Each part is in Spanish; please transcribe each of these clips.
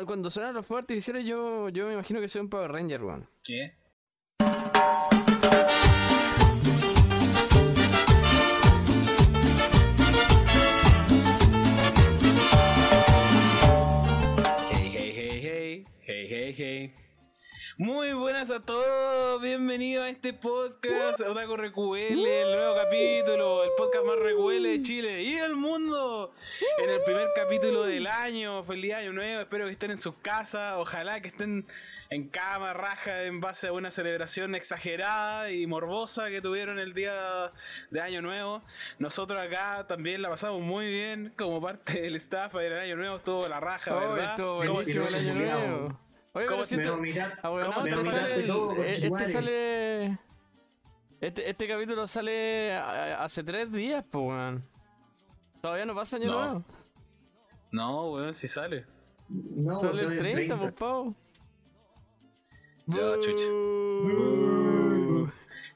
cu- cuando suenan los fuegos artificiales, yo, yo me imagino que soy un Power Ranger, weón. ¿Qué? Muy buenas a todos, bienvenidos a este podcast Otaku RQL, el nuevo capítulo, el podcast más RQL de Chile y del mundo. En el primer capítulo del año, feliz año nuevo, espero que estén en sus casas, ojalá que estén en cama, raja, en base a una celebración exagerada y morbosa que tuvieron el día de año nuevo. Nosotros acá también la pasamos muy bien como parte del staff del año nuevo, estuvo la raja, Oh, ¿verdad? estuvo ¿Cómo- buenísimo el año nuevo. Oye, ¿Cómo pero si se- esto... Mirad, Ah, bueno, ¿Cómo este te sale, el- todo, eh, este sale... Este, este capítulo sale a- a- hace tres días, pues, weón. Todavía no pasa año No. nuevo. No, weón, si sale. No, Sale el el 30, 30. pues, pavo. Ya, chucha.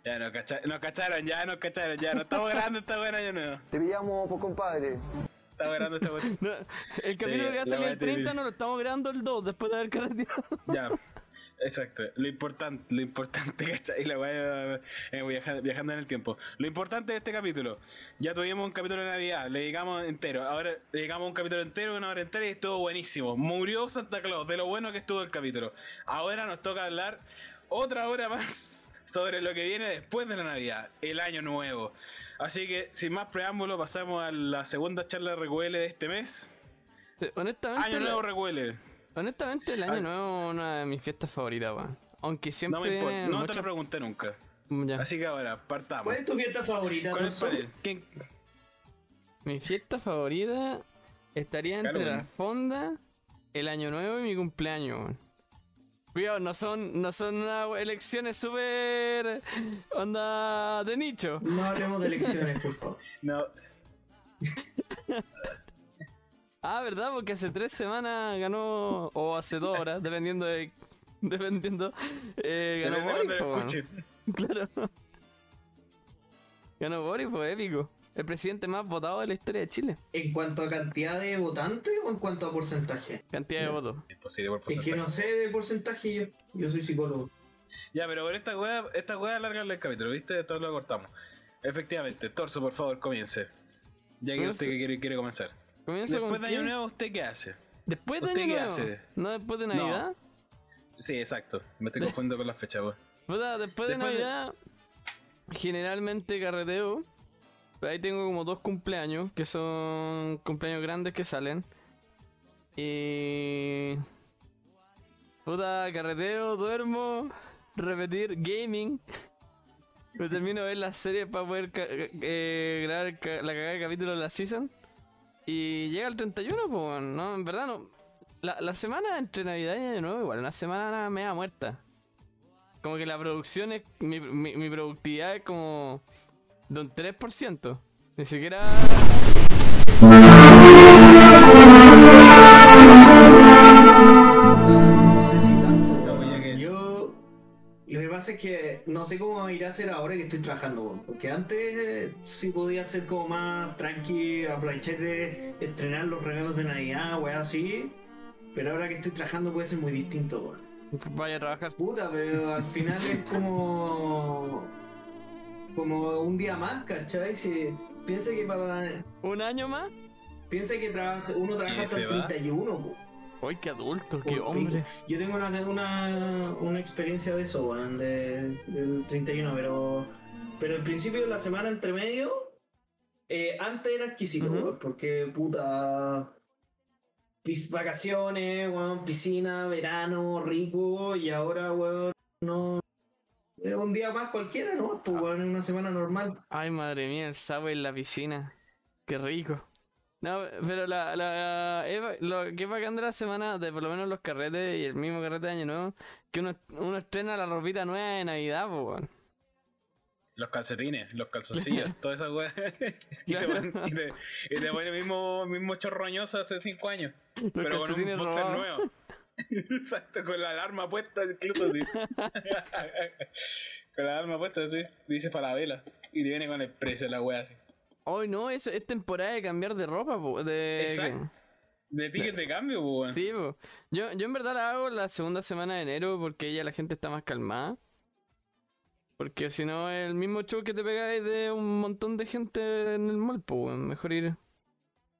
Ya nos, cacha- nos cacharon, ya nos cacharon, ya no estamos grabando esta buena año nuevo. Te pillamos, pues compadre. Estamos grabando esta. No, el capítulo que va a salir el 30 terrible. no lo estamos grabando el 2 después de haber carreteado. Ya, exacto. Lo importante, lo importante, ¿cachai? La weá eh, viaja- viajando en el tiempo. Lo importante de este capítulo, ya tuvimos un capítulo de Navidad, le dedicamos entero. Ahora le dedicamos un capítulo entero, una hora entera y estuvo buenísimo. Murió Santa Claus, de lo bueno que estuvo el capítulo. Ahora nos toca hablar otra hora más sobre lo que viene después de la Navidad, el año nuevo. Así que, sin más preámbulo, pasamos a la segunda charla de RQL de este mes. Honestamente, Año nuevo RQL. honestamente el año Ay. nuevo es una de mis fiestas favoritas, weón. Aunque No siempre me importa, no te lo pregunté nunca. Ya. Así que ahora, partamos. ¿Cuál es tu fiesta favorita, Tonso? panel. ¿Quién? Mi fiesta favorita estaría entre la fonda, el año nuevo y mi cumpleaños. weón. Cuidado, no son, no son elecciones súper onda de nicho. No hablemos de elecciones, por favor. No, Ah, ¿verdad? Porque hace tres semanas ganó, o hace dos horas, dependiendo de... Dependiendo, eh, ganó escuchen. Claro. Ganó Boris, pues épico. El presidente más votado de la historia de Chile. ¿En cuanto a cantidad de votantes o en cuanto a porcentaje? Cantidad de votos. Imposible por Es que no sé de porcentaje yo. Yo soy psicólogo. Ya, pero por esta weá, esta weá alargarle el capítulo, ¿viste? Todo lo cortamos. Efectivamente, Torso, por favor, comience. Ya que usted que quiere, quiere comenzar. Comienzo Después con de Año? Nuevo, ¿usted qué hace? Después de ¿Usted año qué nuevo. hace? No después de No. Navidad. Sí, exacto. Me estoy confundiendo con las fechas, weón. Puta, después de Después de- Navidad, generalmente carreteo. Ahí tengo como dos cumpleaños, que son cumpleaños grandes que salen. Y. Puta, carreteo, duermo, repetir gaming. Me termino de ver las series para poder eh, grabar la cagada de capítulo de la season. Y llega el 31, pues, no, en verdad no. La, la semana entre Navidad y Año Nuevo, igual, una semana media muerta. Como que la producción es. Mi, mi productividad es como. De un 3%. Ni siquiera. No sé si tanto. Esa weón. wea que- Yo. Lo que pasa es que no sé cómo irá a ser ahora que estoy trabajando, porque antes eh, sí podía ser como más tranqui, aprovechar de estrenar los regalos de Navidad, weá así. Pero ahora que estoy trabajando puede ser muy distinto, weón. Vaya a trabajar. Puta, pero al final es como. Como un día más, ¿cachai? Si piensa que para. ¿Un año más? Piensa que trabaja, uno trabaja hasta el va. 31, po. ¡Ay, qué adulto! Por ¡Qué pico. hombre! Yo tengo una, una, una experiencia de eso, weón, de, del 31, pero. Pero el principio de la semana entre medio. eh, antes era exquisito, weón, porque puta. pis- vacaciones, weón, piscina, verano, rico, y ahora, weón, no. Un día más cualquiera, ¿no? Pues, weón, una semana normal. ¡Ay, madre mía! El sábado en la piscina. ¡Qué rico! No, pero la, la, ba- lo que es bacán de la semana, de por lo menos los carretes y el mismo carrete de Año Nuevo, que uno, uno estrena la ropita nueva de Navidad, pues, weón. Los calcetines, los calzoncillos, todas esas weas. y, te ponen- y te, y te pone el mismo, mismo chorroñoso hace 5 años. Los pero con un boxer robados. nuevo. Exacto, con la alarma puesta, incluso así. con la alarma puesta así, dice Falabella. Y te viene con el precio de la wea así. Hoy no, eso es temporada de cambiar de ropa, po, de... Exacto. De ticket de cambio, weón. Sí, po. Yo, yo en verdad la hago la segunda semana de enero porque ya la gente está más calmada. Porque si no, el mismo show que te pegáis de un montón de gente en el mall, pues. Mejor ir.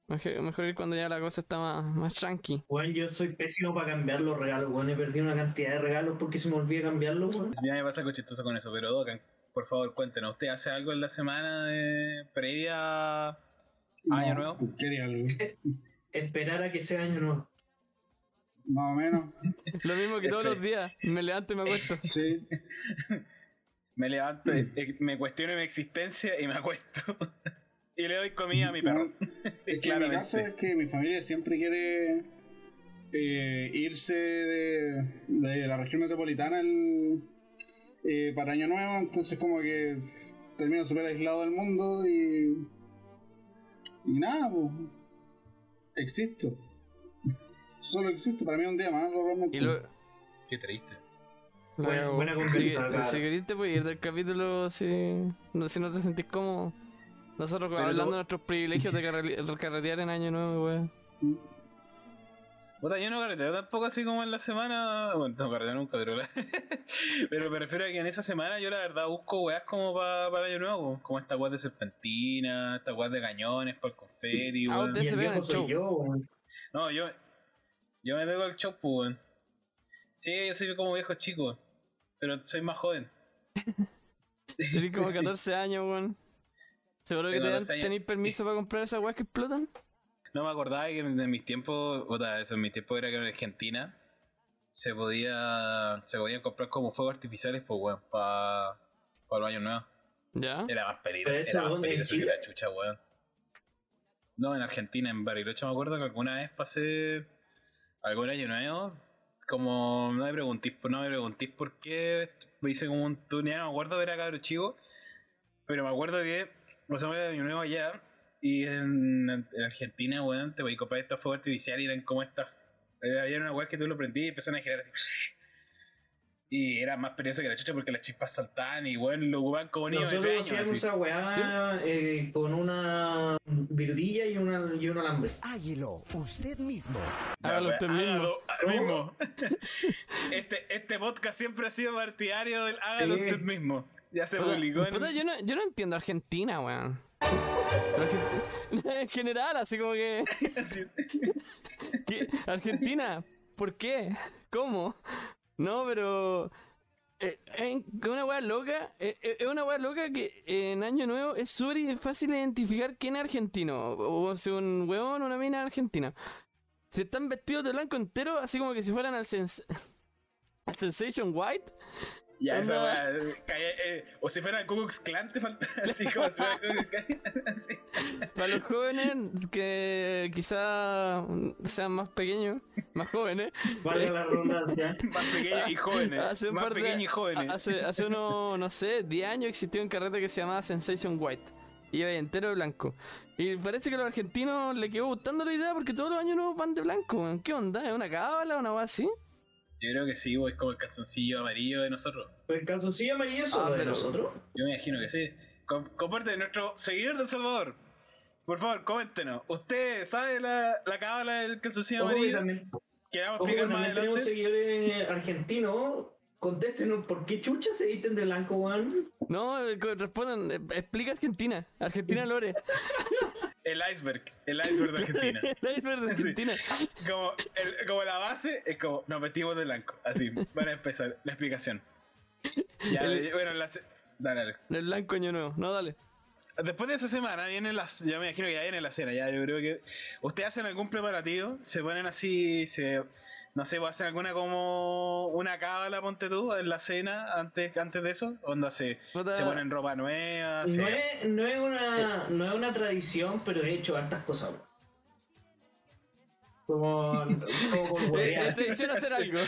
Mejor, mejor ir cuando ya la cosa está más, más tranqui. Weón, yo soy pésimo para cambiar los regalos, weón. He perdido una cantidad de regalos porque se me olvida cambiarlos, weón. Ya me pasa algo chistoso con eso, pero Docan, por favor, cuéntenos. ¿Usted hace algo en la semana de previa a Año No, Nuevo? Quería algo. Esperar a que sea año nuevo. Más o menos. Lo mismo que todos los días. Me levanto y me acuesto. Sí. Me levanto, eh, me cuestiono mi existencia y me acuesto. Y le doy comida a mi perro. sí, es que mi caso es que mi familia siempre quiere eh, irse de, de la región metropolitana el, eh, para Año Nuevo, entonces como que termino súper aislado del mundo y... Y nada, pues... Existo. Solo existo, para mí es un día más, realmente. Y lo, Qué triste. la Buena- buena Si, cara. si querés te puedes ir del capítulo si no, si no te sentís cómodo. Nosotros Pero hablando lo- de nuestros privilegios de carre- carretear en año nuevo, weón. Puta, yo no carreteo tampoco así como en la semana. Bueno, no carreteo nunca, pero. la- pero me refiero a que en esa semana yo la verdad busco weas como pa- para Año Nuevo. Como esta weas de serpentina, esta weas de cañones para el confeti, Ah, weón. usted- se el ve el show. yo, weón. No, yo. Yo me pego al show, pues, weón. Sí, yo soy como viejo chico. Pero soy más joven. Tenés como Sí. 14 años, weón. ¿Seguro que te dan, 12 años. tenéis permiso para comprar esas weas que explotan? No me acordaba que en mis tiempos, puta, eso en mis tiempos era que en Argentina se podía se podían comprar como fuegos artificiales, pues weón, para el año nuevo. ¿Ya? Era más peligroso, ¿Pero eso era más peligroso que la chucha, weón. No, en Argentina, en Bariloche me acuerdo que alguna vez pasé algún año nuevo, como no me preguntís, no me preguntís por qué me hice como un ya no me acuerdo, era cabro chico, pero me acuerdo que el año nuevo allá y en, en Argentina, weón, te voy a comprar estos fuegos artificiales y eran como estas, eh, había una weá que tú lo prendí y empezaron a girar así. Y era más peligroso que la chucha porque las chispas saltaban y weón lo ocupaban como niños de Nosotros hacíamos esa weá eh, con una virudilla y, una, y un alambre. Águilo, usted mismo. Hágalo usted pues, mismo. mismo. este, este podcast siempre ha sido partidario del hágalo usted mismo. Ya se Puta, publicó en... puta, yo, no, yo no entiendo Argentina, weón. En general, así como que, Argentina, ¿por qué? ¿Cómo? No, pero... eh, Es una weá loca, eh, eh, es una weá loca que en Año Nuevo es súper fácil identificar quién es argentino. O si un weón o una mina argentina. Si están vestidos de blanco entero, así como que si fueran al, sens- al Sensation White. Ya, esa weá, eh, eh, O si fuera el Ku Klux Klan, te falta así como si fuera el Ku Klux Klan. así. Para los jóvenes que quizá sean más pequeños, más jóvenes, Valga la redundancia. Más pequeños y jóvenes. hace un Más par de- pequeños y jóvenes. Hace, hace unos, no sé, 10 años existió un carrete que se llamaba Sensation White. Y iba entero de blanco. Y parece que a los argentinos le quedó gustando la idea porque todos los años nuevos van de blanco. ¿Qué onda? ¿Es una cábala o una cosa así? Yo creo que sí, es como el calzoncillo amarillo de nosotros. ¿El calzoncillo amarillo es Ah, de nosotros? Yo me imagino que sí. Com- comparte nuestro seguidor de El Salvador. Por favor, coméntenos. ¿Usted sabe la, la cábala del calzoncillo Ojo amarillo? también, Que vamos a ojo explicar más también tenemos adelante. seguidores argentinos. Contéstenos por qué chucha se visten de blanco, weón. No, eh, respondan, eh, explica Argentina. Argentina Lore. El iceberg. El iceberg de Argentina. la iceberg de Sí. Argentina. Como, el- como la base es como nos vestimos de blanco. Así, para empezar la explicación. Ya, El- bueno, la dale, dale. Del blanco año nuevo. No, dale. Después de esa semana viene las. Yo me imagino que ya viene la cena. Ya, yo creo que. ¿Ustedes hacen algún preparativo? ¿Se ponen así? Se, no sé, ¿hacen alguna como. Una cábala, ponte tú, en la cena antes, antes de eso? ¿Onda se, Puta. se ponen ropa nueva? No se- es, no, es una, no es una tradición, pero he hecho hartas cosas, weón. Como, como por Es tradición hacer algo.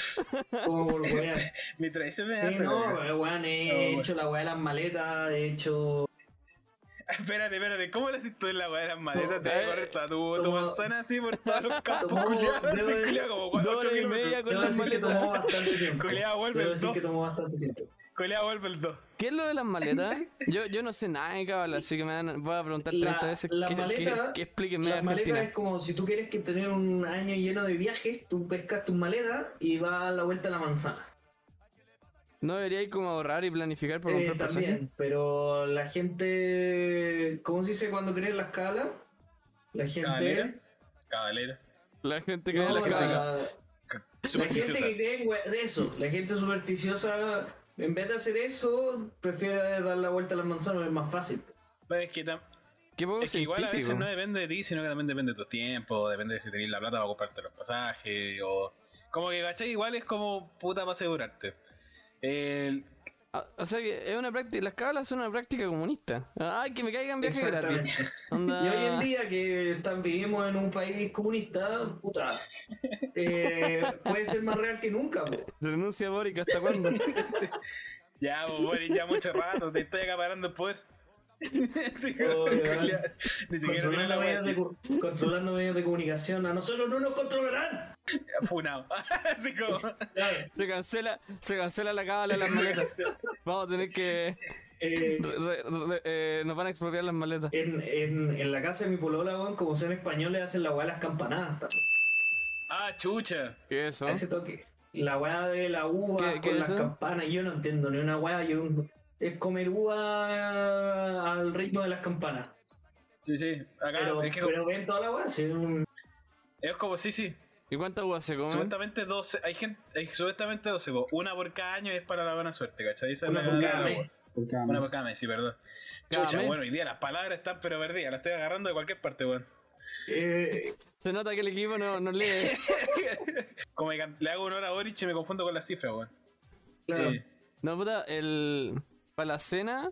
como por huevear. Mi tradición me Sí, hace. no, pero weón, he No, hecho la weá de las maletas, he hecho. Espérate, espérate, ¿cómo le haces tú en la weá de las maletas? Te Eh, vas a correr toda tu, manzana así por todos los campos, culiados, así, culiado, como Dos 8 horas y kilómetros. media culiado con las maletas. bastante tiempo. Coleado vuelve el decir 2. que tomó bastante tiempo. Coleado vuelve el 2. ¿Qué es lo de las maletas? Yo, yo no sé nada de así que me van, voy a preguntar 30 La- veces la que, maleta- explíquenme Las maletas Argentina. es como si tú quieres que tener un año lleno de viajes, tú pescas tus maletas y vas a la vuelta a la manzana. ¿No debería ir como ahorrar y planificar por Eh, comprar pasaje? también, pero la gente, ¿cómo se dice cuando crees la escala? La gente, Cabalera. Cabalera. La gente que no, la la, cara. la gente que cree en eso, la gente supersticiosa, en vez de hacer eso, prefiere dar la vuelta a las manzanas, es más fácil. Pues es que, Qué es que igual a veces no depende de ti, sino que también depende de tu tiempo, depende de si tenés la plata para comprarte los pasajes, o... Como que, ¿cachai? Igual es como puta para asegurarte. El... Ah, O sea que es una práctica, las cábalas son una práctica comunista. Ay, que me caigan viajes gratis. Exactamente. Onda- Y hoy en día que están, vivimos en un país comunista, puta, eh, puede ser más real que nunca. po. Renuncia Boric, ¿hasta cuándo? Ya, pues, bueno, ya mucho rato, te estoy acaparando el poder. Sí. Ni siquiera la Controlando medios, de, controlando medios de comunicación, a nosotros no nos controlarán. Funado. Así como. Claro, Se cancela, se cancela la cábala de las maletas. Vamos a tener que. eh, re- re- re- eh, nos van a expropiar las maletas. en, en, en la casa de mi polola, como son españoles, hacen la weá de las campanadas. también. Ah, chucha. ¿Qué es eso? Ese toque. La weá de la uva ¿Qué- qué con las eso? campanas, yo no entiendo ni una weá, yo es comer uva al ritmo de las campanas. Sí, sí. Acá Pero, es que pero ven toda la weá, sí, es un- es como, sí, sí. ¿Y cuántas uvas se comen? Supuestamente 12. Hay gente. Hay supuestamente 12. po. Una por cada año es para la buena suerte, ¿cachai? Esa es Una la por cada mes. Por cada Una mes. por cada mes, sí, perdón. Mes. bueno, hoy día las palabras están pero perdidas. Las estoy agarrando de cualquier parte, weón. eh, Se nota que el equipo no, no lee. Como que le hago honor a Boric y me confundo con las cifras, weón. claro. No, puta, el. Para la cena,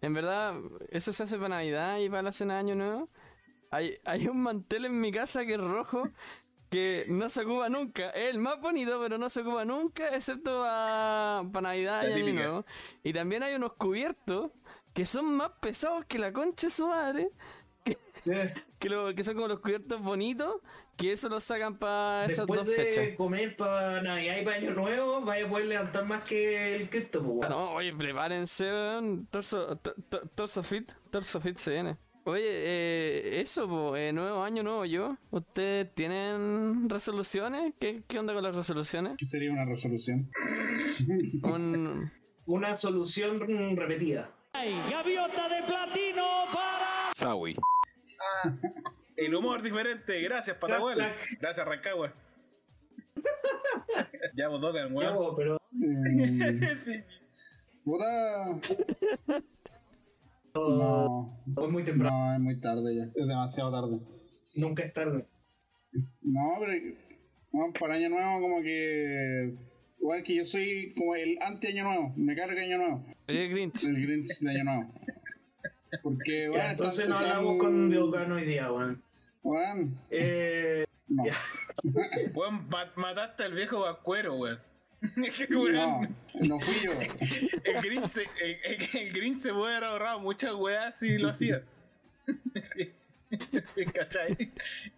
en verdad, eso se hace para Navidad y para la cena de Año Nuevo. Hay, hay un mantel en mi casa que es rojo que no se ocupa nunca. Es el más bonito, pero no se ocupa nunca, excepto para Navidad La y Año. Nuevo. Y también hay unos cubiertos que son más pesados que la concha de su madre. Sí. Que, lo, que son como los cubiertos bonitos, que eso lo sacan para esas Después dos de fechas. comer para Navidad y para Año Nuevo, vaya a poder levantar más que el cripto, pues, weón. No, oye, prepárense, weón. Torso, to- to- torso fit, torso fit se viene. Oye, eh, eso, po, eh, nuevo año, nuevo yo. ¿Ustedes tienen resoluciones? ¿Qué, qué onda con las resoluciones? ¿Qué sería una resolución? Un... Una solución repetida. Sawi. El humor diferente. Gracias, Patagual. Gracias, Rancagua. ya, vos tocan, Ya, weón. po, pero Eh, Sí. puta. no, No, es muy temprano. no, es muy tarde ya. Es demasiado tarde. Nunca es tarde. No, pero. No, para año nuevo, como que. Igual que yo soy como el anti-año nuevo. Me carga año nuevo. Oye, Grinch. El Grinch de año nuevo. Porque, bueno, Ya, entonces no hablamos con Deocano hoy día, weón. Weón, Eh, no. Ma- mataste al viejo vacuero, weón. No, Weón, no fui yo. el Grinch se, el, el- el Grinch se puede haber ahorrado muchas weas si lo hacía. Sí. Sí, ¿cachai?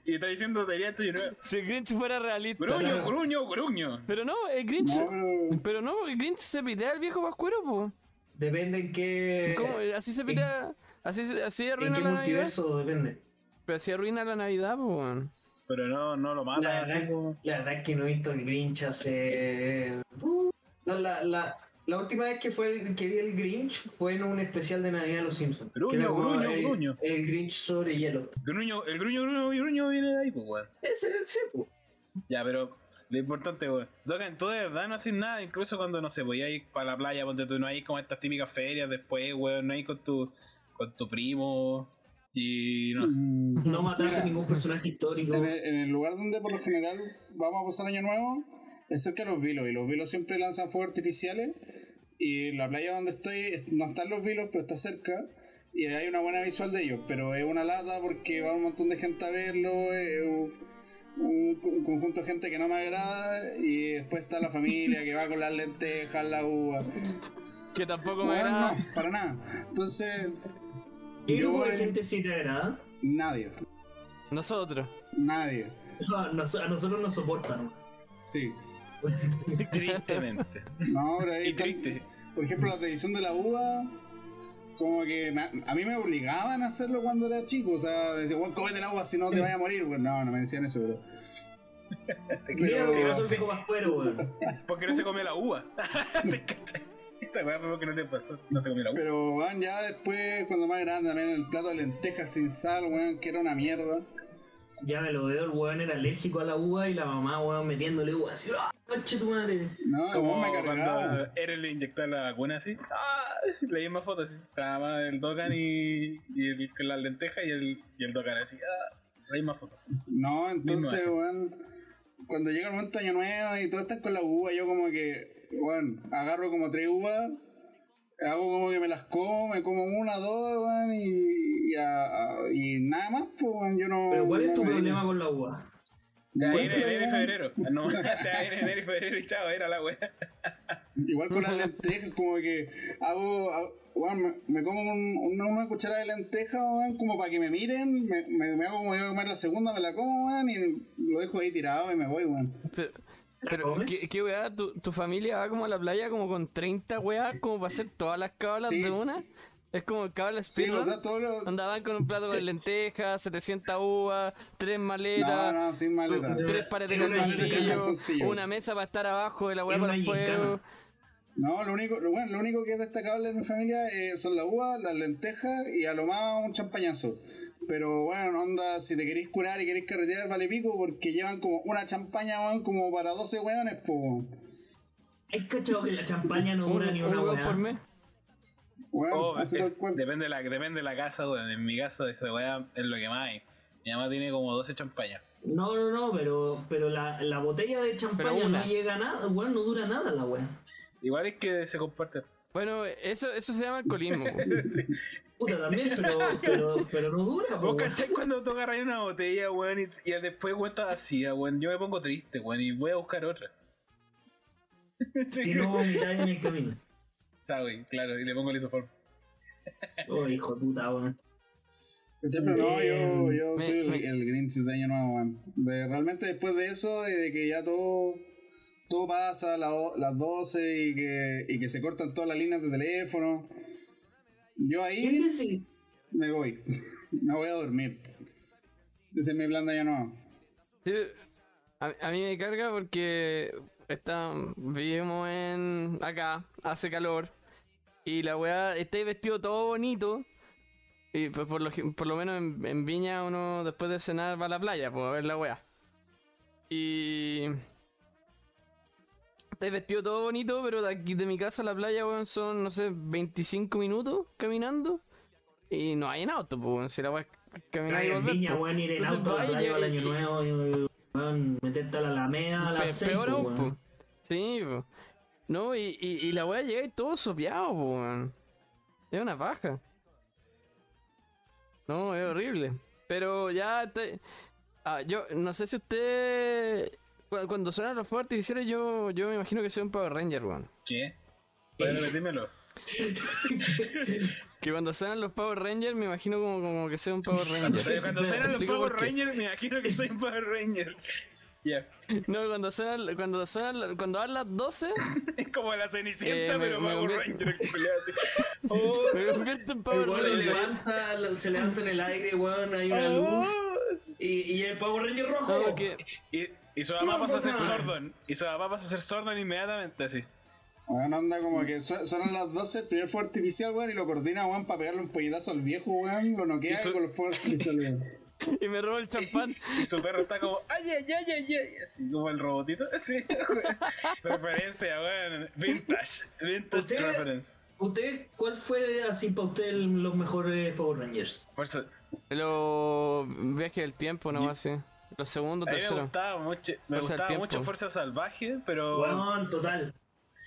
Y está diciendo sería no. Si el Grinch fuera realista. Gruño, gruño, gruño. Pero no, el Grinch. No, pero. No, el Grinch se pitea al viejo pascuero, po. depende en qué. ¿Cómo? Así se pitea. Así, así En arruina qué la Navidad. multiverso depende. Pero así arruina la Navidad, po, weón. Pero no, no lo La mata así verdad, como. la verdad es que no he visto el Grinch hace. Uh, no, la, la, la última vez que fue el- que vi el Grinch fue en un especial de Navidad de los Simpsons. Gruño, gruño, el, gruño. El Grinch sobre hielo. Gruño, el gruño, gruño, gruño viene de ahí, pues, weón. Ese es el cepo. Ya, pero lo importante, weón. Docan, tú de verdad no haces nada, incluso cuando, no sé, voy a ir para la playa, donde tú no hay como estas típicas ferias después, weón, no hay con tu, con tu primo. Y no mm, No mataste Mira. ningún personaje histórico. En el, en el lugar donde por lo general vamos a pasar año nuevo es cerca de los vilos y los vilos siempre lanzan fuegos artificiales y la playa donde estoy no están los vilos pero está cerca y hay una buena visual de ellos pero es una lata porque va un montón de gente a verlo es un, un- un conjunto de gente que no me agrada y después está la familia que va con las lentejas la uva Que tampoco me Bueno, agrada. no, para nada entonces ¿Qué grupo de gente sí te agrada? nadie Nosotros. nadie No, nos- a nosotros nos soportan. sí Tristemente. No, pero ahí Y triste. Por ejemplo, la tradición de la uva, como que me- a mí me obligaban a hacerlo cuando era chico. O sea, me decían, bueno, cómete el agua si no te vayas a morir. Bueno, no, no me decían eso, pero. Mira, Pero- que no soy como afuera, weón. Porque no se comió la uva. ¿Te cachai? Esa weá fue porque no le pasó. No se comió la uva. Pero, weón, ya después, cuando más grande, también el plato de lentejas sin sal, weón, que era una mierda. Ya me lo veo, el weón era alérgico a la uva y la mamá, weón, metiéndole uva así, ¡ah, coche tu madre! No, Como me cargaba. Eren le inyectaba la vacuna así. ¡Ah! La misma foto así. Estaba más el Dokkan y, y el, con las lentejas y el, y el Dokkan así. ¡Ah! La misma foto. No, entonces, weón, cuando llega el momento de año nuevo y todos están con la uva, yo como que, weón, agarro como tres uvas, hago como que me las como, me como una, dos, weón, y, y, a- a- y nada más, pues, weón, yo no. Pero ¿cuál es tu problema con la uva? Te va a ir en enero y febrero. No, te va a ir en enero y febrero y chao, era la wea. Igual con las lentejas, como que hago, hago- weón, me, me como un- una, una cucharada de lentejas, weón, como para que me miren, me, me, me hago como yo a comer la segunda, me la como, weón, y lo dejo ahí tirado y me voy, weón. Pero, ¿La pero? ¿qué, qué weá? ¿Tu, tu familia va como a la playa como con 30 weas como para hacer todas las cábalas Sí. de una? Es como cábala Sí, o sea, todos los... Andaban con un plato de lentejas, 700 uvas, tres No, maletas, no, sin maleta. tres pares de calzoncillos, calzoncillo. una mesa para estar abajo de la weá para el fuego. No, lo único, lo, bueno, lo único que es destacable en mi familia eh, son las uvas, las lentejas y a lo más un champañazo. Pero bueno, onda, si te queréis curar y queréis carretear, vale pico, porque llevan como una champaña, weón, como para 12 weones, pues. ¿Has cachado que la champaña no dura ni un una weón por mes. Weón, Oh, es- depende, de la, depende de la casa, weón. En mi caso, esa weá es lo que más hay. Mi mamá tiene como 12 champañas. No, no, no, pero, pero la, la botella de champaña no llega a nada, weón, no dura nada la weá. Igual es que se comparte. Bueno, eso, eso se llama alcoholismo. po. Sí. Puta, también, pero, pero, pero no dura, po, ¿Vos weón. cachai cuando tú agarras una botella, weón, y, y después weón está vacía, weón? Yo me pongo triste, weón, y voy a buscar otra. Sí, Si no vomitáis en el camino. Sabe, claro, y le pongo el isoform. Oh, hijo de puta, weón. Pero no, yo, yo Me- soy el, el Grinch de año nuevo, weón. De, realmente después de eso, y de que ya todo, todo pasa a la las 12 y que, y que se cortan todas las líneas de teléfono, yo ¿Quién ahí dice? me voy. me voy a dormir. Ese es mi plan de año nuevo. Sí, a, a mí me carga porque está, vivimos en acá, hace calor y la weá está ahí vestido todo bonito y pues por lo, por lo menos en, en Viña uno después de cenar va a la playa pues, a ver la weá y está ahí vestido todo bonito pero de aquí de mi casa a la playa weón, son no sé 25 minutos caminando y no hay en auto pues weón, si la es caminar y volver Viña, pues. weón, ir en Entonces auto a la playa y- año y- nuevo, y, weón, meterte a la Alameda a Pe- peor po, aún, weón. po. Sí. No, y, y, y la weá llega y todo sopeado, po, weón. Es una paja. No, es horrible. Pero ya te... Ah, yo no sé si usted... cu- Cuando suenan los fuegos artificiales yo, yo me imagino que soy un Power Ranger, weón. ¿Qué? Puedes repetímelo. Que cuando suenan los Power Rangers me imagino como, como que soy un Power Pero Ranger. cuando suenan los Power. Rangers, me imagino que soy un Power Ranger. Ya. No, cuando suenan, cuando suenan, cuando dan las 12 Es como la cenicienta, Eh, me- pero me Power Ranger. Oh, me convierto en Power weón se Ranger. levanta, se levanta en el aire, weón, hay una luz. oh. Y, y el Power Ranger rojo. No, porque... Y, y su mamá pasa a ser Sordon. Y su mamá pasa a ser Sordon inmediatamente así. Weón, anda como que suenan las 12, el primer fuego artificial, weón, y lo coordina, weón, para pegarle un puñetazo al viejo, weón, lo noquea Y su- con los fuegos artificiales, weón. Y me robo el champán. Y su perro está como, ay, ay, ay, ay, ay, así como el robotito, así. Referencia, weón. Vintage. Vintage Usted- reference. ¿Usted, cuál fue así para usted el- los mejores Power Rangers? Fuerza. Los viajes del tiempo, nomás, sí. Los segundos, mí me terceros. gustaba mucho, me gustaba mucho Fuerza Salvaje, pero Weón, total.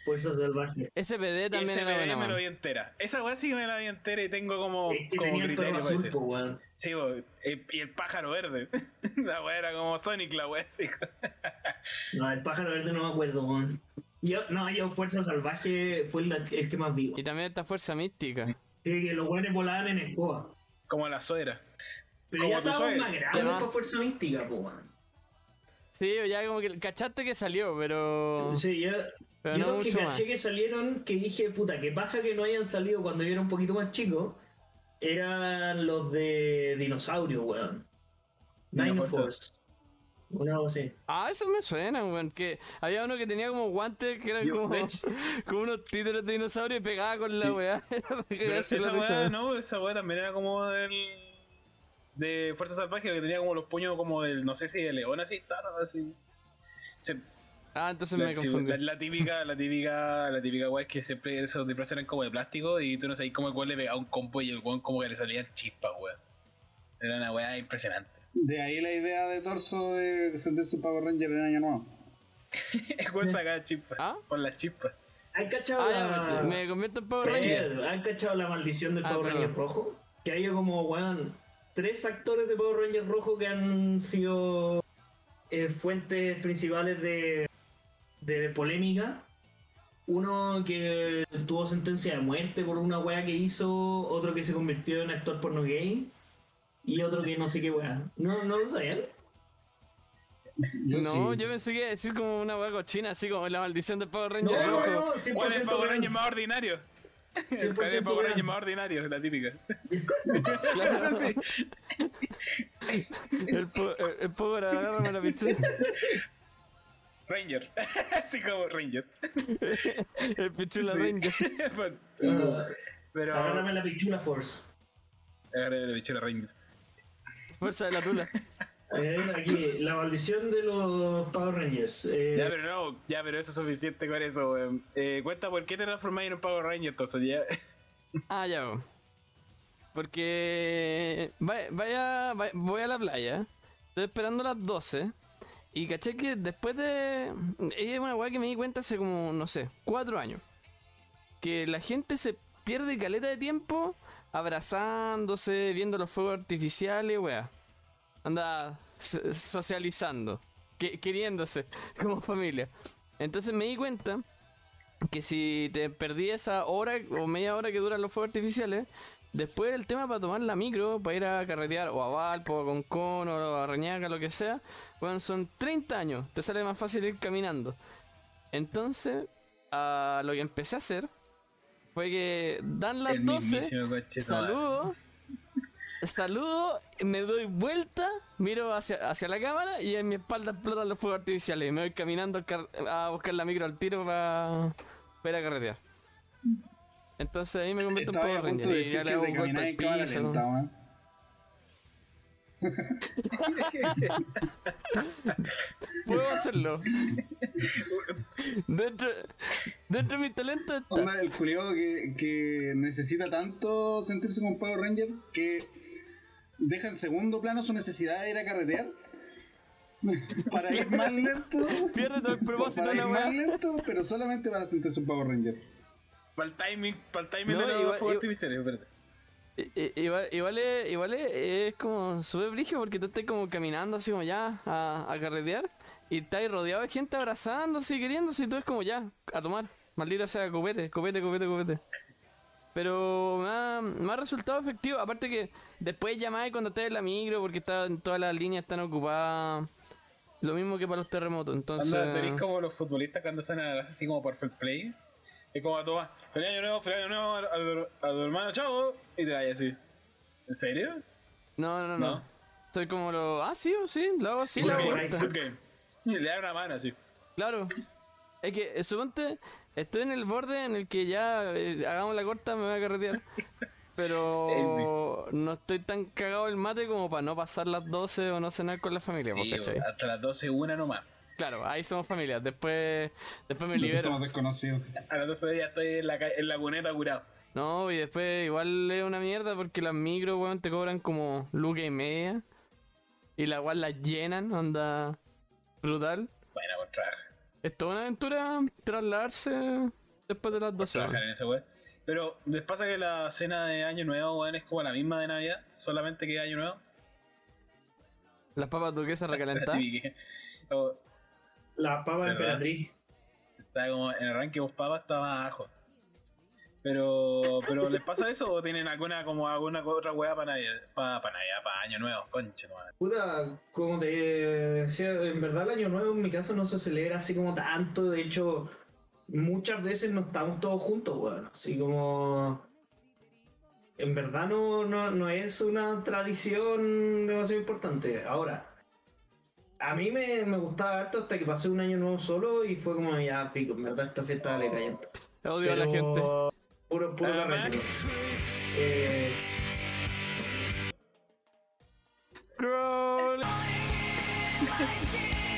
Fuerza Salvaje. SPD también era SBD buena, me lo vi entera. Esa weá sí que me la vi entera y tengo como, Es que como el criterio azul, po, weón. Sí, bo, eh, y el pájaro verde. la weá era como Sonic, la weá, sí. No, el pájaro verde no me acuerdo, weón. Yo, no, yo Fuerza Salvaje fue el, el que más vi. Y también esta fuerza mística. Que, que los weones volaban en escoba. Como la suegra. Pero Como ya estábamos más grandes para Fuerza Mística, po, weón. Sí, ya como que cachaste que salió, pero. Sí, yo, Pero yo no los que caché más. que salieron, que dije, puta, que paja que no hayan salido cuando yo era un poquito más chico, eran los de dinosaurio, weón. Dino Dino Force. Force. Una cosa así. Ah, eso me suena, weón. Que había uno que tenía como guantes que eran Yo, como, como unos títeres de dinosaurio y pegaba con Sí. la weá. Era para Pero cagarse esa weá, no, esa weá también era como del. De Fuerza Salvaje, que tenía como los puños como del, no sé si de león así, tal, así. Se- Ah, entonces la, me confundí. la- la típica, la típica, la típica weá es que siempre esos disfraces eran como de plástico y tú no sabes cómo el weón le pegaba un combo y el weón como que le salían chispas, weón. Era una weá impresionante. De ahí la idea de torso de sentirse un Power Ranger en Año Nuevo. El weón sacaba chispas. ¿Ah? Con las chispas. ¿Han cachado Ah, la... me, convierto en Power Ranger. ¿Han cachado la maldición del Ah, Power. Ranger rojo? Que hay como, weón, tres actores de Power Ranger rojo que han sido eh, fuentes principales de, de polémica. Uno que tuvo sentencia de muerte por una weá que hizo, otro que se convirtió en actor porno gay y otro que no sé qué weá. ¿No, no lo sabían? Yo no, sí. yo pensé que iba a decir como una weá cochina, así como la maldición del Power No, Ranger no, rojo. no, ¿Cuál es el 100% Power. Ranger más ordinario? El 100% Power real. Ranger más ordinario, la típica. Claro. Sí. El, po- el, agárrame la pichula. Ranger. Así como Ranger. El pichula Sí. Ranger. Ah, Pero. Agárrame la pichula Force. Agarré la bichera Ranger. Fuerza de la tula. Aquí, la maldición de los Power Rangers. Eh, Ya, pero no, ya, pero eso es suficiente con eso, weón. Eh, cuenta por qué te transformáis en un Power Ranger, entonces ya. Ah, ya. Porque vaya, vaya, vaya- voy a la playa. Estoy esperando las 12. Y caché que después de... Es una weá que me di cuenta hace como, no sé, cuatro años. Que la gente se pierde caleta de tiempo abrazándose, viendo los fuegos artificiales, weá. Anda so- socializando, que- queriéndose como familia. Entonces me di cuenta que si te perdí esa hora o media hora que duran los fuegos artificiales, después el tema para tomar la micro, para ir a carretear o a Valpo, a Concón o a Reñaca, lo que sea, bueno, son 30 años, te sale más fácil ir caminando. Entonces, ah, lo que empecé a hacer fue que dan las El 12, mismísimo coche de madre. saludo, saludo, me doy vuelta, miro hacia, hacia la cámara y en mi espalda explotan los fuegos artificiales. Y me voy caminando a buscar la micro al tiro para ir a carretear. Entonces ahí me convierto en Power Ranger de y ya le hago un golpe al piso. lenta. Puedo hacerlo. dentro, dentro de mis talentos está. Onda, el culiado que, que necesita tanto sentirse como Power Ranger que deja en segundo plano su necesidad de ir a carretear para ir más lento. Pierde todo el propósito para de ir la más weá. lento, pero solamente para sentirse un Power Ranger. Para el timing, para el timing No, de los fuegos artificiales, espérate. Igual, igual, es, igual es, es como súper brígido porque tú estás como caminando así como ya a, a carretear y estás rodeado de gente abrazándose y queriéndose y tú es como ya, a tomar. Maldita sea, copete, copete, copete, copete. Pero me ha, me ha resultado efectivo. Aparte que después llamáis cuando estés en la micro porque está, todas las líneas están ocupadas. Lo mismo que para los terremotos. Entonces, tenéis como los futbolistas cuando hacen así como perfect play. Es como a tomar, feliz año nuevo, feliz año nuevo a, a tu- a tu hermano, chao. Y te vayas así. ¿En serio? no, no, no, No. Soy como lo. Ah, sí, sí, lo hago así, lo hago le da una mano así. Claro. Es que, suponte, estoy en el borde en el que ya eh, hagamos la corta, me voy a carretear. Pero no estoy tan cagado el mate como para no pasar las 12 o no cenar con la familia, Sí, ¿cachai? hasta las 12 una nomás. Claro, ahí somos familia. Después, después me libero. somos desconocidos. A las 12 ya estoy en la, ca- en la cuneta curado. No, y después igual es una mierda porque las micros, weón, te cobran como luca y media. Y la igual las llenan, onda brutal. Es toda una aventura trasladarse después de las 12 trabajar horas. Pero les pasa que la cena de Año Nuevo, weón, es como la misma de Navidad, solamente que Año Nuevo. Las papas duquesas recalentadas. Y que- o- La papa ¿Verdad? emperatriz. Está como en el ranking of papas más abajo. Pero, pero ¿les pasa eso o tienen alguna como alguna otra weá para Navidad? Para, para Navidad, para Año Nuevo, conche madre. Puta, como te decía, en verdad el año nuevo en mi caso no se celebra así como tanto. De hecho, muchas veces no estamos todos juntos, weón. Así como. En verdad no, no, no es una tradición demasiado importante. Ahora, a mí me, me gustaba harto hasta que pasé un año nuevo solo y fue como ya pico, en verdad esta fiesta vale callampa. Odio a la gente. Puro, puro Ah. Eh.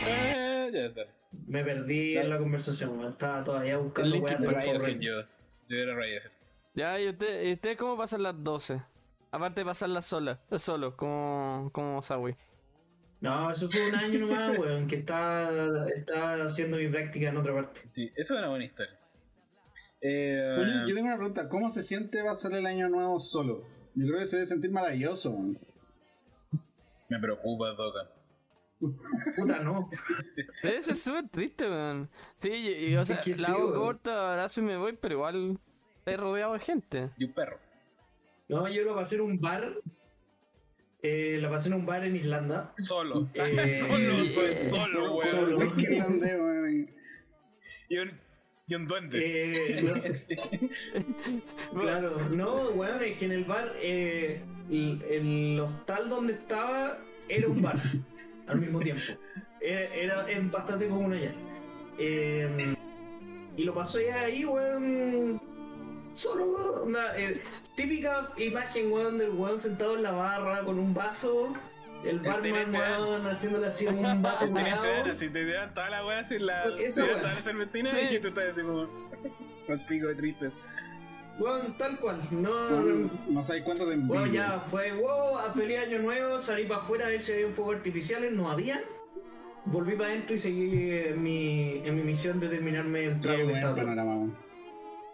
Eh, ya está. me perdí en la conversación, weón. estaba todavía buscando weas Ranger. yo. Yo era Radiohead. Ya, ¿y usted, y usted cómo pasan las 12? Aparte de pasarlas sola, solo, como, como Sawi. No, eso fue un año nomás, weón, que está, está haciendo mi práctica en otra parte. Sí, eso es una buena historia. Eh, Oye, yo tengo una pregunta, ¿cómo se siente pasar el año nuevo solo? Yo creo que se debe sentir maravilloso, man. me preocupa, Doca. Puta, no. Debe ser súper triste, weón. Sí, y, y, o sea, Es la hago weón. corta, abrazo y me voy, pero igual estoy rodeado de gente. Y un perro. No, yo lo pasé en un bar. Eh, lo pasé en un bar en Irlanda. Solo. Eh, solo, eh, soy solo, weón. solo. Es irlandés, man. Un, y un duende. Eh, no, claro, no, weón, es que en el bar, eh, el, el hostal donde estaba era un bar al mismo tiempo. Era, era es bastante común allá. Eh, y lo pasé ahí, weón. Solo, onda, eh, típica imagen, weón, del weón sentado en la barra con un vaso. El barman, ¿eh? weón, haciéndole así un vaso Si te curado. dieran, si te dieran toda la weá así la. Eso, te toda la serpentina Sí. y tú estás así como. Con pico de triste. Weón, tal cual. No, No, no sabes cuánto te envidio. Bueno, ya fue, wow, a feliz año nuevo, salí para afuera a ver si había fuegos artificiales, no había. Volví para adentro y seguí en mi, en mi misión de terminarme el trago buen panorama.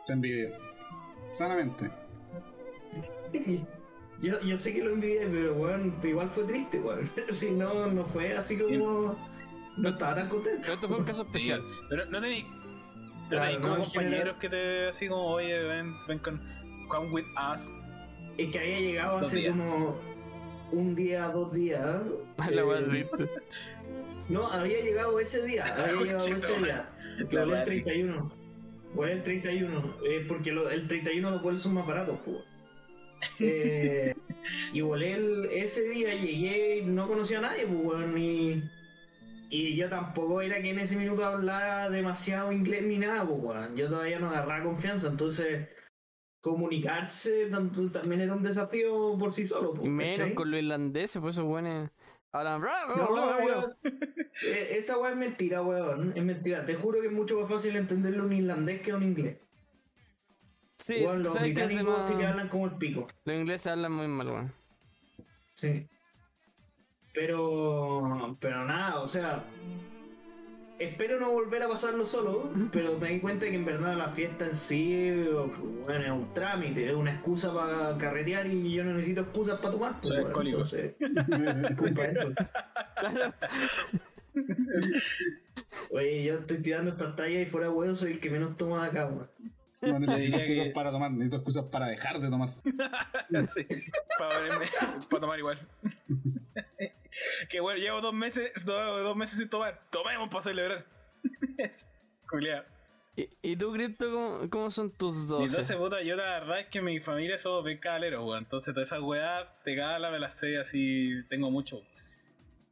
Te envidio. Sanamente. Yo, yo sé que lo envidié, pero weón, igual fue triste, weón. Si no, no fue así como. No estaba tan contento. Pero esto fue un caso especial. Pero no tenéis. No Claro, tenéis como no, compañeros general- que te. Así como, oye, ven, ven con. Come with us. Es que había llegado Dos hace días. como un día, dos días. La eh. No, había llegado ese día, había llegado ese día. La Volé el weá 31. Volé el 31. eh, porque lo- el 31 los vuelos son más baratos, pues. Eh, y volé el- ese día, llegué y no conocía a nadie, pues, weón, y, y yo tampoco era que en ese minuto hablara demasiado inglés ni nada, pues. Yo todavía no agarraba confianza, entonces comunicarse tanto- también era un desafío por sí solo, pues, Y menos ¿cachai? con los irlandeses, pues esos buenos hablan. No. Eh, Esa weá es mentira, weón. Es mentira. Te juro que es mucho más fácil entenderlo un irlandés que un inglés. Sí, Weón, los sabes que británicos sí que hablan como el pico. los ingleses hablan muy mal, weón. Sí. Pero. Pero nada, o sea. Espero no volver a pasarlo solo, pero me di cuenta que en verdad la fiesta en sí, bueno, es un trámite, es una excusa para carretear y yo no necesito excusas para tomar. pues, alcohólico. entonces, culpa esto. Oye, yo estoy tirando estas tallas y fuera de huevo soy el que menos toma de acá, weón. No necesito excusas que- para tomar, necesito excusas para dejar de tomar. sí, para, tomar igual. que bueno, llevo dos meses, dos, dos meses sin tomar. Tomemos para celebrar. Culeado. ¿Y, y tú, Crypto, cómo, cómo son tus Y 12? entonces, puta, yo la verdad es que mi familia somos bien cabaleros, weón. Entonces, todas esas weas, te la me las sé así, tengo mucho.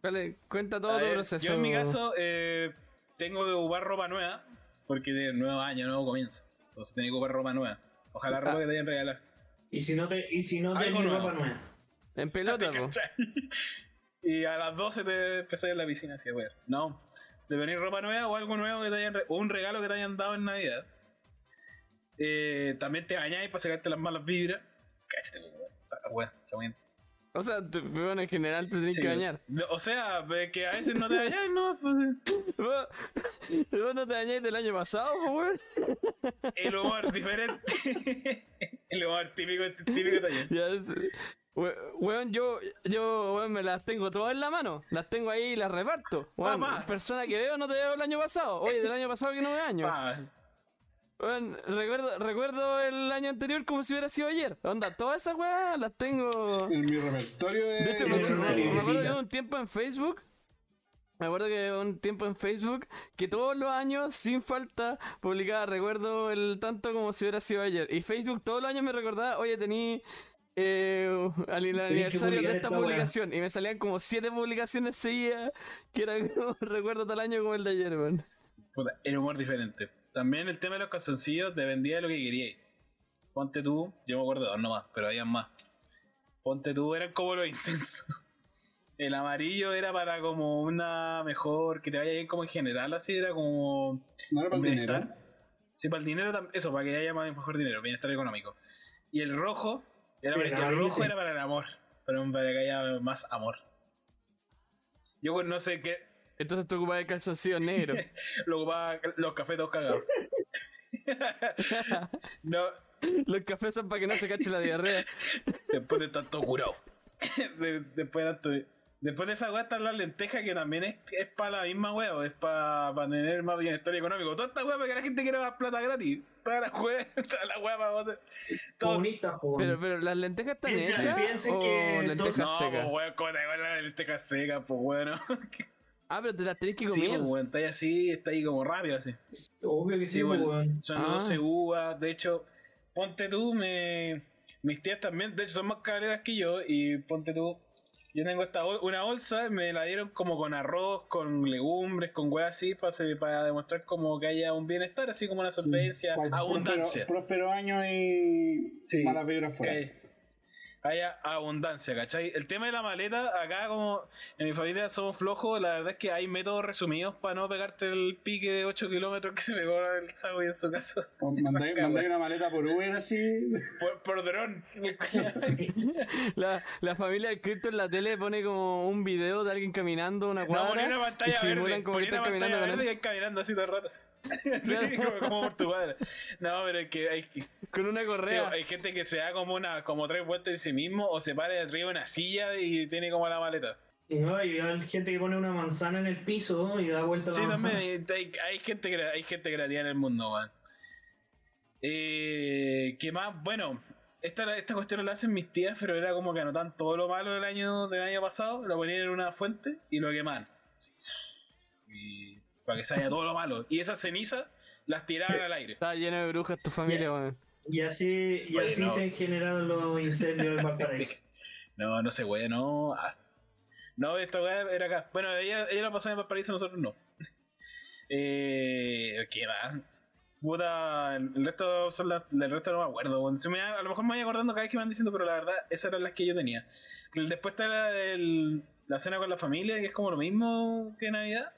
Vale, cuenta todo A tu ver, proceso. Yo en mi caso, eh, tengo que ocupar ropa nueva, porque de nuevo año, nuevo comienzo. Entonces, tengo que ocupar ropa nueva. Ojalá ropa que te hayan regalado. Y si no te, y si no te ropa nueva. En pelota, po. Y a las 12 te empecé en la piscina, así, weón. No, de venir ropa nueva o algo nuevo que te hayan o un regalo que te hayan dado en Navidad. Eh, también te bañáis para sacarte las malas vibras. Cállate, weón. Está- Weón, está bien. O sea, tú, bueno, en general te tienes Sí, que bañar. no, O sea, que a veces no te bañas, no, pues, eh, Vos, vos no te bañaste del año pasado, weón. el humor diferente. el humor típico, típico es- we- Weón, yo, yo, weón, me las tengo todas en la mano. Las tengo ahí y las reparto. Weón, persona que veo no te veo el año pasado. Oye, del año pasado que no me baño. Pa, Recuerdo, recuerdo el año anterior como si hubiera sido ayer. Onda, todas esas weas las tengo. En mi repertorio de. De hecho, me, acuerdo- no, me acuerdo que hubo un tiempo en Facebook. Me acuerdo que hubo un tiempo en Facebook que todos los años, sin falta, publicaba, recuerdo el tanto como si hubiera sido ayer. Y Facebook todos los años me recordaba, oye, tení eh, al- el aniversario de esta publicación. Y me salían como siete publicaciones seguidas, que era como recuerdo tal año como el de ayer, weón. El humor diferente. También el tema de los calzoncillos dependía de lo que queríais. Ponte tú, yo me acuerdo de dos nomás, pero habían más. Ponte tú, eran como los incensos. El amarillo era para como una mejor, que te vaya bien como en general, así era como No era para el bienestar. dinero. Sí, para el dinero, eso, para que haya más mejor dinero, bienestar económico. Y el rojo, era para, el rojo sí. era para el amor, para, para que haya más amor. Yo pues, no sé qué, Entonces tú ocupabas el calzoncillo negro. lo ocupaba los cafés todos cagados. no, Los cafés son para que no se cache la diarrea. después de tanto curado. De- después de tanto. Después de esa weá están las lentejas que también es, es para la misma weá, es para tener más bienestar económico. Toda esta weá para que la gente quiera más plata gratis. Todas las weas, todas las weas para vos. Po. Pero, pero las lentejas están hechas piensen o que lentejas No, secas. pues weón, ¿cómo te acuerdas de las lentejas secas? Pues bueno. Ah, pero te las tenés que Sí, comer. pues weón, está ahí así, está ahí como rápido así. Obvio que sí, Sí, bueno, weón. son Ah. 12 uvas. De hecho, ponte tú, me... mis tías también, de hecho, son más cabreras que yo. Y ponte tú, yo tengo esta bol- una bolsa, me la dieron como con arroz, con legumbres, con hueá así, para, para demostrar como que haya un bienestar, así como una solvencia, Cual- abundancia. Próspero, próspero año y Sí. malas vibras fuera. Que haya abundancia, ¿cachai? El tema de la maleta, acá como en mi familia somos flojos, la verdad es que hay métodos resumidos para no pegarte el pique de 8 kilómetros que se pegó el Sago en su caso. Mandáis una maleta por Uber así. Por, por dron. La, la familia de Cristo en la tele pone como un video de alguien caminando una No, cuadra ponía una y pantalla simulan verde. como que están caminando verde y caminando así todo el rato. Sí, como, como por tu cuadra. No, pero es que hay, con una correa. hay gente que se da como una como tres vueltas en sí mismo o se para arriba de una silla y tiene como la maleta. No, y hay gente que pone una manzana en el piso y da vuelta a la Sí, manzana. también hay, gente crea- hay gente creativa en el mundo, man. Eh, ¿Qué más? Bueno, esta, esta cuestión la hacen mis tías, pero era como que anotan todo lo malo del año del año pasado, lo ponían en una fuente y lo quemaban. Y para que salga todo lo malo. Y esas cenizas las tiraban al aire. Está lleno de brujas tu familia, weón. Y así, y Oye, así no. se generaron los incendios en Valparaíso. No, no sé, güey, no. Ah. No, esta weá era acá. Bueno, ella, ella la pasaba en Valparaíso, nosotros no. Eh, ¿Qué más? Puta, el resto son las, el resto no me acuerdo. weón. Se me va- a lo mejor me voy acordando cada vez que me van diciendo, pero la verdad, esas eran las que yo tenía. Después está la, el- la cena con la familia, que es como lo mismo que Navidad.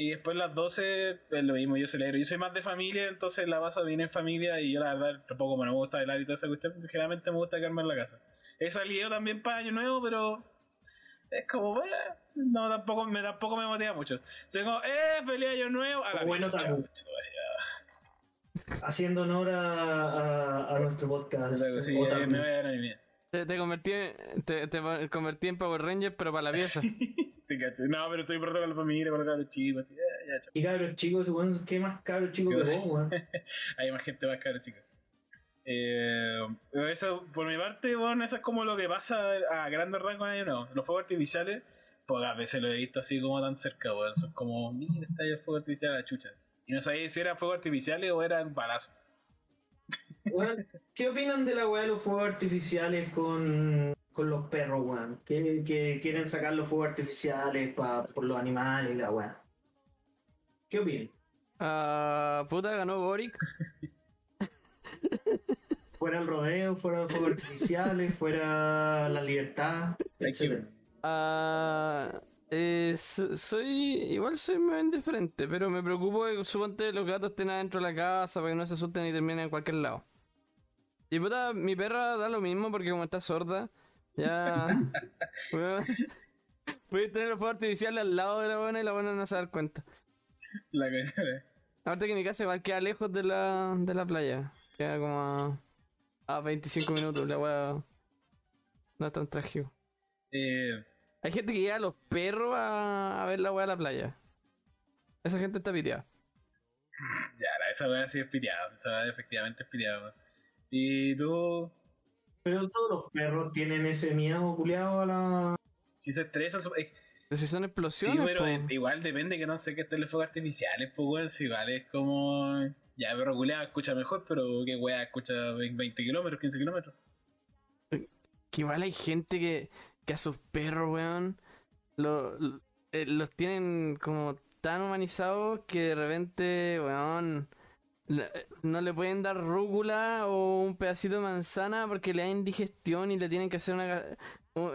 Y después las 12 es lo mismo, yo celebro. Yo soy más de familia, entonces la paso bien en familia y yo la verdad tampoco me gusta bailar y toda esa cuestión, porque generalmente me gusta quedarme en la casa. He salido también para Año Nuevo, pero es como, bueno, no, tampoco me, tampoco me motiva mucho. Tengo, eh, feliz Año Nuevo, a la Bueno, Haciendo honor a, a, a nuestro podcast. Sí, eh, me voy a dar a mi mía. Te, te convertí en, te, te convertí en Power Ranger, pero para la pieza. No, pero estoy pronto con la familia, con los chicos, así, eh, ya, chao. Y cabros chicos, weón, ¿qué más cabros chicos que vos, weón? Hay más gente más cara, chicos. Eh, eso, por mi parte, bueno, eso es como lo que pasa a grandes rasgos en Nuevo. Los fuegos artificiales, pocas veces lo he visto así como tan cerca, weón. Son como, mira, está ahí el fuego artificial a la chucha. Y no sabía si eran fuegos artificiales o eran balazos. Weón, ¿Qué opinan de la weá de los fuegos artificiales con, con los perros, weón? Que, que quieren sacar los fuegos artificiales pa, por los animales y la weá. ¿Qué opinan? Ah, puta, ganó Boric. Fuera el rodeo, fuera los fuegos artificiales, fuera la libertad, etc. Ah, eh, so- soy. Igual soy muy indiferente, pero me preocupo de que suponte los gatos estén adentro de la casa para que no se asusten y terminen en cualquier lado. Y puta, mi perra da lo mismo porque como está sorda, ya. Puedes tener los fuegos artificiales al lado de la buena y la buena no se va a dar cuenta. La que- Aparte que mi casa igual queda lejos de la, de la playa. Queda como a, a 25 minutos, la weá. No es tan trágico. eh, Hay gente que lleva a los perros a, a ver la weá de la playa. Esa gente está piteada. ya, esa weá sí es piteado. Esa weá efectivamente es piteado. Y tú, Pero todos los perros tienen ese miedo culiado a la. si se estresa, su- eh, Pero si son sí, explosiones, pero po. eh, igual depende que no sé qué estén los fuegos artificiales, pues weón. Si igual es como. Ya, perro culeado escucha mejor, pero que weá escucha 20 kilómetros, 15 kilómetros. Que igual hay gente que, que a sus perros, weón, lo- lo- eh, los tienen como tan humanizados que de repente, weón, no le pueden dar rúcula o un pedacito de manzana porque le da indigestión y le tienen que hacer una...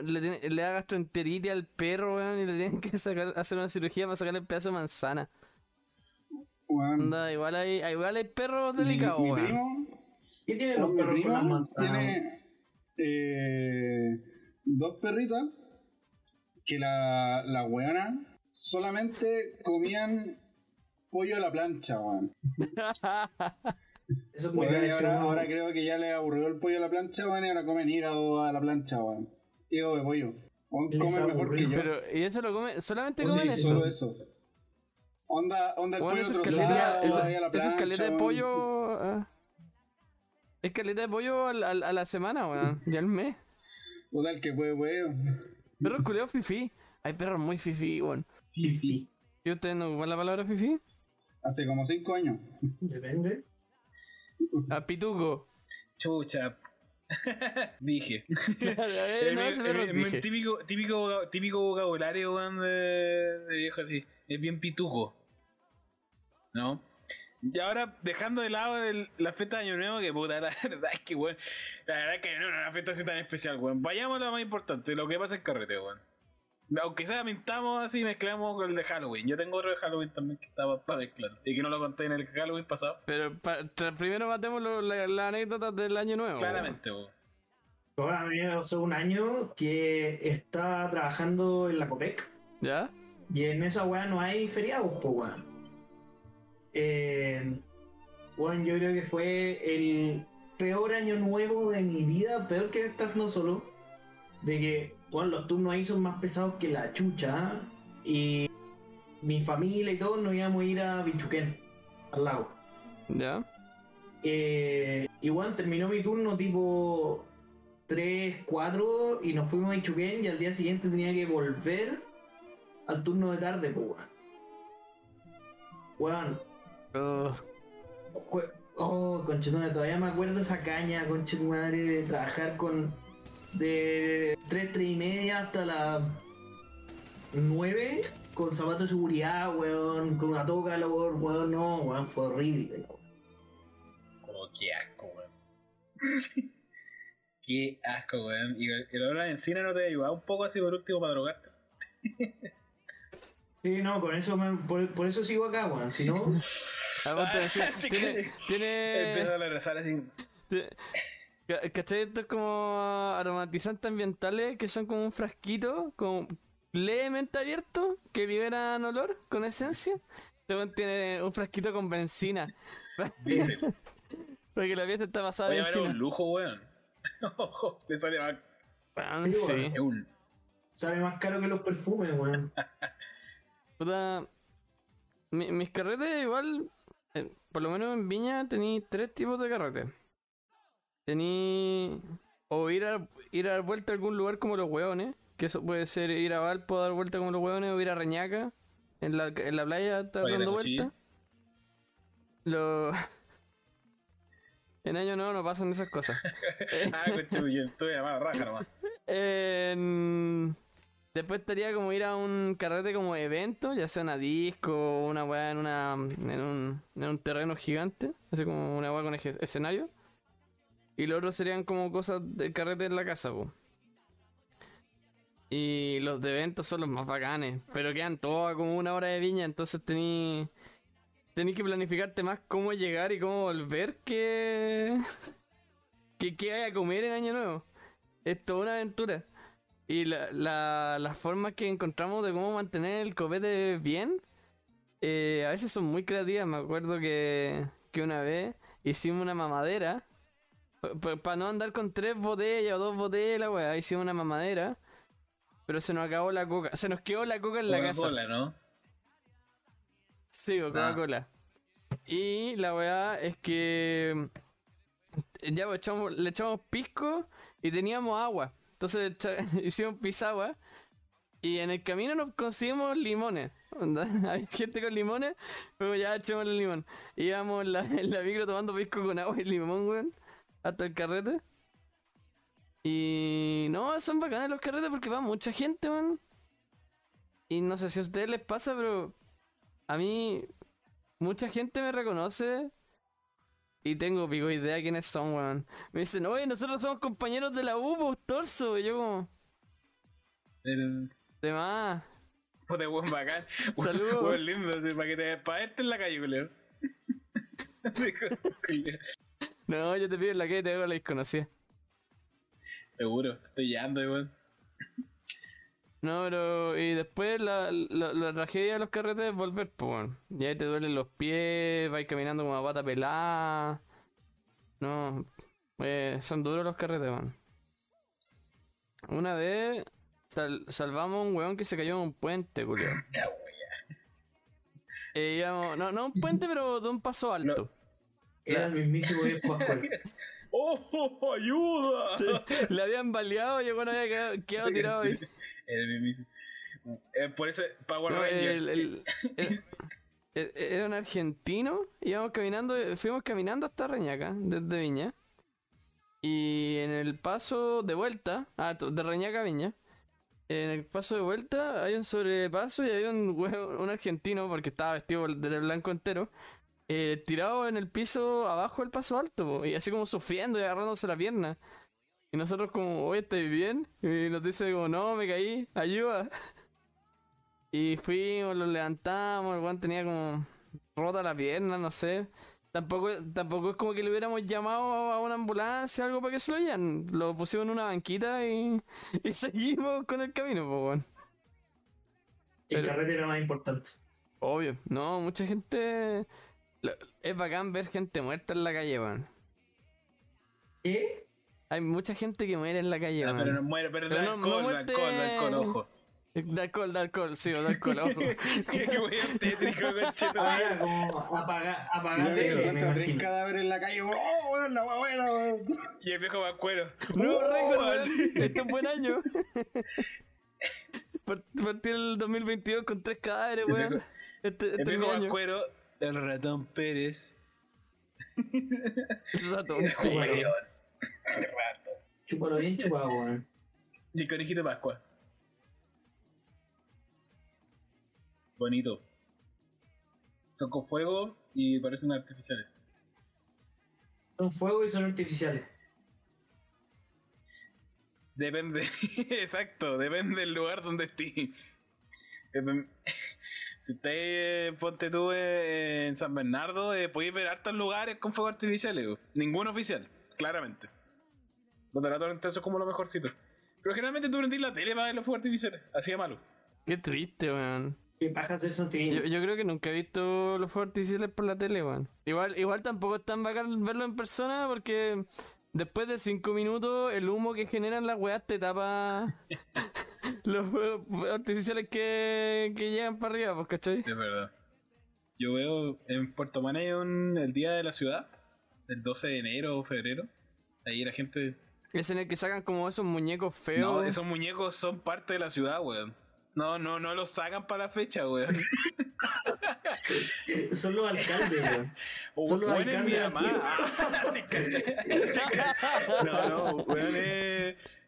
Le, tiene- le da gastroenteritis al perro, weón, y le tienen que sacar, hacer una cirugía para sacarle el pedazo de manzana. Weón. Onda, igual hay, igual hay perros delicados, mi, weón. primo, ¿Qué tienen los mi perros con las primo manzanas? tiene eh, dos perritas que la, la weona solamente comían pollo a la plancha, weón. Eso es muy Weón, gracioso. ahora, ahora creo que ya le aburrió el pollo a la plancha, weón, y ahora comen hígado a la plancha, weón. Hígado de pollo. Weón, mejor que yo. Pero, ¿y eso lo come? ¿Solamente Sí, comen eso? solo eso. Onda, onda el Bueno, pollo eso es trozado caleta, ahí eso, a la eso es caleta de weón. pollo. ah. Es caleta de pollo al- al- a la semana, weón. Y al mes. Puta, el que puede, puede. Perros culeados fifi. Hay perros muy fifi, weón. Fifi. ¿Y ustedes no ocupan la palabra fifi? Hace como cinco años. Depende. A pituco. Chucha. Dije. Eh, no, dije. típico, típico, típico vocabulario, weón, de, de viejo así. Es bien pituco. ¿No? Y ahora, dejando de lado el- la fiesta de Año Nuevo, que puta, la verdad es que, weón, la verdad es que no es una fiesta así tan especial, weón. Vayamos a lo más importante, lo que pasa en carrete, weón. Aunque sea, mintamos así, mezclamos con el de Halloween. Yo tengo otro de Halloween también que estaba para mezclar. Y que no lo conté en el Halloween pasado. Pero pa- primero matemos lo- la, la anécdota del año nuevo. Claramente, weón. Ahora a mí me pasó un año que estaba trabajando en la COPEC. ¿Ya? y en esa weá no hay feriados, pues weón. Eh, weón, yo creo que fue el peor año nuevo de mi vida, peor que estando solo. De que, weón, los turnos ahí son más pesados que la chucha. Y mi familia y todos nos íbamos a ir a Bichuquén, al lago. ¿Ya? Eh, igual terminó mi turno tipo 3, 4 y nos fuimos a Ichuquén y al día siguiente tenía que volver al turno de tarde, pues weón. Oh, oh, conchetona, todavía me acuerdo esa caña, conche tu madre, de trabajar con de 3, 3 y media hasta las 9 con zapatos de seguridad, weón, con una toca calor, weón, no, weón, fue horrible. Como qué asco, weón. qué asco, weón. Y el el olor a encina no te ayuda un poco así por último para drogarte. Sí, no, con eso me- por, por eso sigo acá, weón. Si no, a vos te decía, Sí, tiene, tiene, Empieza a regresar así. Te- ca- ¿Cachai? Estos como aromatizantes ambientales que son como un frasquito como levemente abierto que liberan olor con esencia. Este weón tiene un frasquito con benzina. Dice, Porque la pieza está pasada de benzina. un lujo, weón. Le sale más. Weón, Sí, sí. Es un. sale más caro que los perfumes, weón. Puta, mi- mis carretes igual, eh, por lo menos en Viña tení tres tipos de carretes. Tení o ir a, ir a dar vuelta a algún lugar como los hueones, que eso puede ser ir a Valpo a dar vuelta como los hueones o ir a Reñaca en la, en la playa a estar dando vuelta. Lo... en año nuevo no pasan esas cosas. Ah, coche, yo estoy llamado raja nomás. En- Después estaría como ir a un carrete como evento, ya sea una disco o una weá en, una, en, un, en un terreno gigante, así como una weá con escenario. Y los otros serían como cosas de carrete en la casa, po. Y los de eventos son los más bacanes, pero quedan todas como una hora de viña, entonces tení, tení que planificarte más cómo llegar y cómo volver que, que qué hay a comer en Año Nuevo. Es toda una aventura. Y la, la, las formas que encontramos de cómo mantener el copete bien, eh, a veces son muy creativas. Me acuerdo que, que una vez hicimos una mamadera. Para no andar con tres botellas o dos botellas, la weá, hicimos una mamadera. Pero se nos acabó la coca. Se nos quedó la coca en la casa. Coca-Cola, ¿no? Sí, o Coca-Cola. Y la weá es que ya pues, echamos- le echamos pisco y teníamos agua. Entonces hicimos pisagua y en el camino nos conseguimos limones. Onda, Hay gente con limones, pero ya echamos el limón. Íbamos en la, en la micro tomando pisco con agua y limón, weón, hasta el carrete. Y no, son bacanes los carretes porque va mucha gente, weón. Y no sé si a ustedes les pasa, pero a mí mucha gente me reconoce y tengo pico idea quiénes son, weón. Me dicen, oye, nosotros somos compañeros de la U, pues, torso. Y yo como, El... de más. Puta, weón bacán. Saludos. Weón lindo, así, para que te verte en la calle, culeo. No, yo te pido en la que te hago la desconocida. Seguro, estoy llegando, weón. No, pero. Y después la, la, la tragedia de los carretes es volver, pues, weón. Y ahí te duelen los pies, vais caminando como a pata pelada. No, eh, son duros los carretes, weón. Una vez sal- salvamos a un weón que se cayó en un puente, culiao. Ya, Eh, no, no un puente, pero de un paso alto. Era el mismísimo Dios Pascual. ¡Oh, ayuda! Sí, le habían baleado y el weón había quedado, quedado tirado ahí. El mismísimo. Eh, por eso, Power No, Ranger. el- el- el- el- era un argentino, íbamos caminando, fuimos caminando hasta Reñaca, desde Viña. Y en el paso de vuelta, ah, de Reñaca a Viña, en el paso de vuelta hay un sobrepaso y hay un, un argentino, porque estaba vestido de blanco entero, eh, tirado en el piso abajo del paso alto, po, y así como sufriendo y agarrándose la pierna. Y nosotros como, oye, ¿estáis bien? Y nos dice como, no, me caí, ayuda. Y fuimos, lo levantamos, el weón tenía como rota la pierna, no sé. Tampoco, tampoco es como que le hubiéramos llamado a una ambulancia o algo para que se lo lleven. Lo pusimos en una banquita y, y seguimos con el camino, pues, weón. El carrete era más importante. Obvio. No, mucha gente... Es bacán ver gente muerta en la calle, weón. ¿Qué? Hay mucha gente que muere en la calle, Ah, weón. pero no muere, pero, Pero de no- no alcohol, de muerte- alcohol, de alcohol, ojo. De alcohol, de alcohol, sí, de alcohol, ojo. Qué weón tétrico, conchetumare. era como apagar, Y apagarse, se encuentra tres cadáveres en la calle. ¡Oh, weón, la weá buena, weón! Y el viejo Bancuero. No, ¡Oh! récord, weón. Este es un buen año. Part- Partí el 2022 con tres cadáveres, El weón. Este, El este es mi viejo año. Bancuero, el ratón Pérez. Ratón, El weón. El rato. Chúpalo bien chupado, weón. Y el conejito de Pascua. Bonito. Son con fuego y parecen artificiales. Son fuego y son artificiales. Depende, exacto, depende del lugar donde estés. Si estáis, ponte tú eh, en San Bernardo, eh, podéis ver hartos lugares con fuegos artificiales. weón. Ninguno oficial, claramente. Los de la torrente eso es como lo mejorcito. Pero generalmente tú prendís la tele para ver los fuegos artificiales. Así de malo. Qué triste, weón. Yo, yo creo que nunca he visto los fuegos artificiales por la tele, weón. Igual, igual tampoco es tan bacán verlo en persona porque después de cinco minutos el humo que generan las weas te tapa los fuegos artificiales que, que llegan para arriba, pues, ¿cachai? Es verdad. Yo veo en Puerto Maneón el día de la ciudad, el 12 de enero o febrero. Ahí la gente. Es en el que sacan como esos muñecos feos. No, esos muñecos son parte de la ciudad, weón. No, no, no los sacan para la fecha, weón. Son los alcaldes, weón. O Son los weón es mi alcaldes mamá. no, no, weón eh,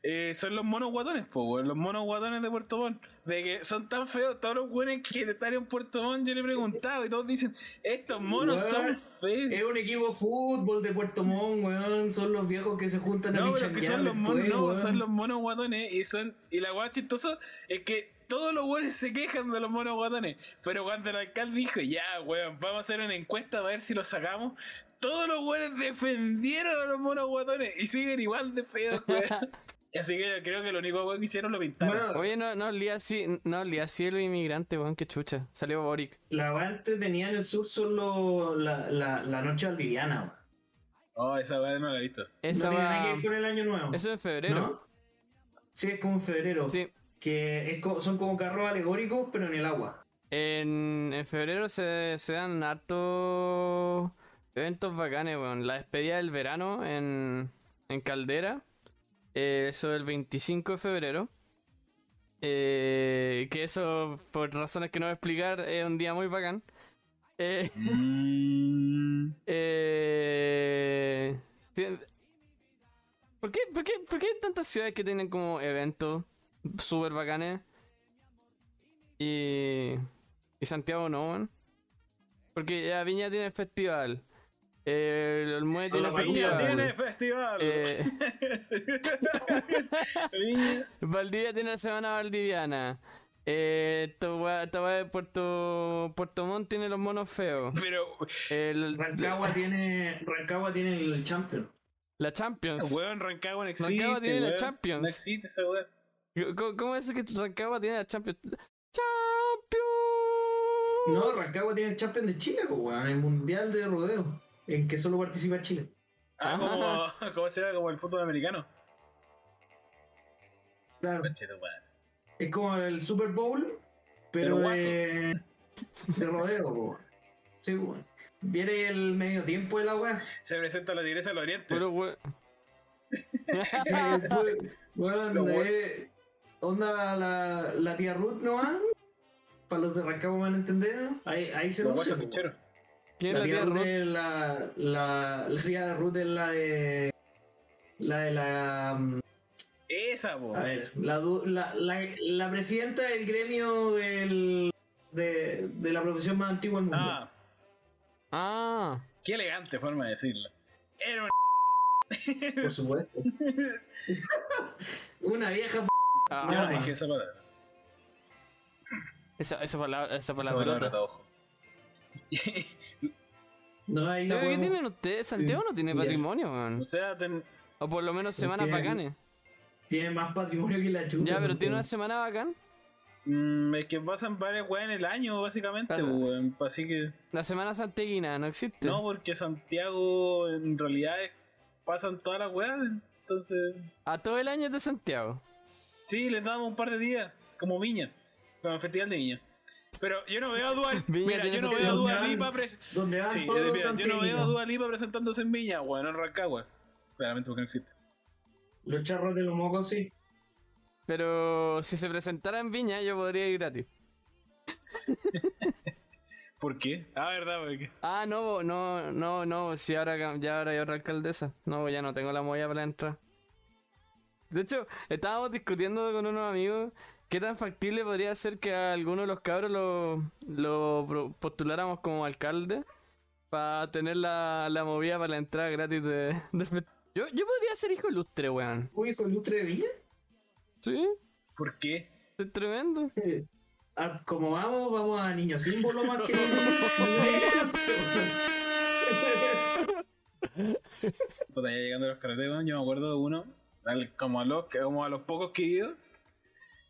eh, son los monos guatones, po, weón. Los monos guatones de Puerto Montt. De que son tan feos, todos los weones que están en Puerto Montt, yo le he preguntado y todos dicen, estos monos Weón, son feos. Es un equipo de fútbol de Puerto Montt, weón. Son los viejos que se juntan a No, pero que son los monos, después, no, son los monos guatones y son. Y la weá chistosa es que todos los weones se quejan de los monos guatones. Pero cuando el alcalde dijo, ya, weón, vamos a hacer una encuesta a ver si los sacamos. Todos los weones defendieron a los monos guatones y siguen igual de feos, weón. Así que creo que lo único weón que hicieron lo pintaron. Bueno, Oye, no, no olía así, no olía así el inmigrante, weón, qué chucha. Salió Boric. la weá entretenida en el sur son los- la, la, la noche valdiviana, weón. Oh, esa weá no la he visto. Esa no tiene nada va... que ver con el año nuevo. Eso en febrero. ¿No? Sí, es como en febrero. Sí. Que es co- son como carros alegóricos, pero en el agua. En, en febrero se, se dan hartos eventos bacanes, weón. La despedida del verano en, en Caldera. Eh, eso el 25 de febrero. Eh, que eso, por razones que no voy a explicar, es un día muy bacán. Eh, Mm, eh, ¿por, qué, por, qué, ¿Por qué hay tantas ciudades que tienen como eventos súper bacanes? Y, y Santiago no, weón? Porque ya Viña tiene festival. Eh, el Muelle tiene festival. tiene festival. eh. Valdivia tiene la semana valdiviana. Eh, esta de Puerto, Puerto Montt tiene los monos feos. Pero, El- Rancagua tiene, Rancagua tiene el Champion. la Champions. weón, Rancagua no existe. Rancagua tiene la. Champions. No existe esa weón. ¿Cómo, cómo es que Rancagua tiene la Champions? ¡Champions! No, Rancagua tiene el Champion de Chile, pues, weón, el Mundial de Rodeo, en que solo participa Chile. Ah, como, ¿cómo se llama? Como el fútbol americano. Claro. Es como el Super Bowl, Pero pero, de, de rodeo, po. Sí, weón. Viene el medio tiempo de la weá. Se presenta la Tigresa del Oriente. Puro we- Sí, Bueno, bueno. eh, onda la, la tía Ruth nomás. Para los de Rancagua van a entender. Ahí, ahí se Los picheros. ¿Quién La es la tía tía Ruth es la, la, la tía Ruth es la de. La de la. mm, Esa, po. A ver, la, du- la, la, la presidenta del gremio del, de, de la profesión más antigua del mundo. Ah, Ah, qué elegante forma de decirlo. Era un. Por supuesto. Una vieja. p- ah, Yo no dije esa palabra. esa, esa palabra, esa Esa palabra. palabra de ojo. No, ahí la ¿Pero qué podemos- tienen ustedes? Santiago no tiene patrimonio, man. O sea, ten- O por lo menos semanas bacanes. Tiene más patrimonio que la chucha. Ya, pero tiene una semana bacán. mm, es que pasan varias weas en el año, básicamente, Pasa. weón. Así que. La semana santiaguina no existe. No, porque Santiago en realidad es- pasan todas las weas. Entonces. A todo el año es de Santiago. Sí, les damos un par de días, como Viña, como festival de Viña. Pero yo no veo a Dua, Viña mira, tiene yo no veo a festival. Dua Lipa Donde sí, yo no veo a santiaguinos. Dua Lipa presentándose en Viña, bueno, en Rancagua. Claramente porque no existe. Los charros de los mocos, sí. Pero si se presentara en Viña, yo podría ir gratis. ¿Por qué? Ah, verdad, porque. Ah, no, no, no, no, si ahora ya ahora hay otra alcaldesa. No, ya no tengo la molla para entrar. De hecho, estábamos discutiendo con unos amigos qué tan factible podría ser que a alguno de los cabros lo, lo postuláramos como alcalde para tener la, la movida para la entrada gratis de, Yo, yo podría ser hijo ilustre, weón. Uy, fue ilustre de Villa. Sí, ¿Por qué? es tremendo. Eh, ah, como vamos, vamos a niño símbolo más que. Puta, ya llegando a los carreteros, yo me acuerdo de uno, al- como a los, que- como a los pocos que he ido,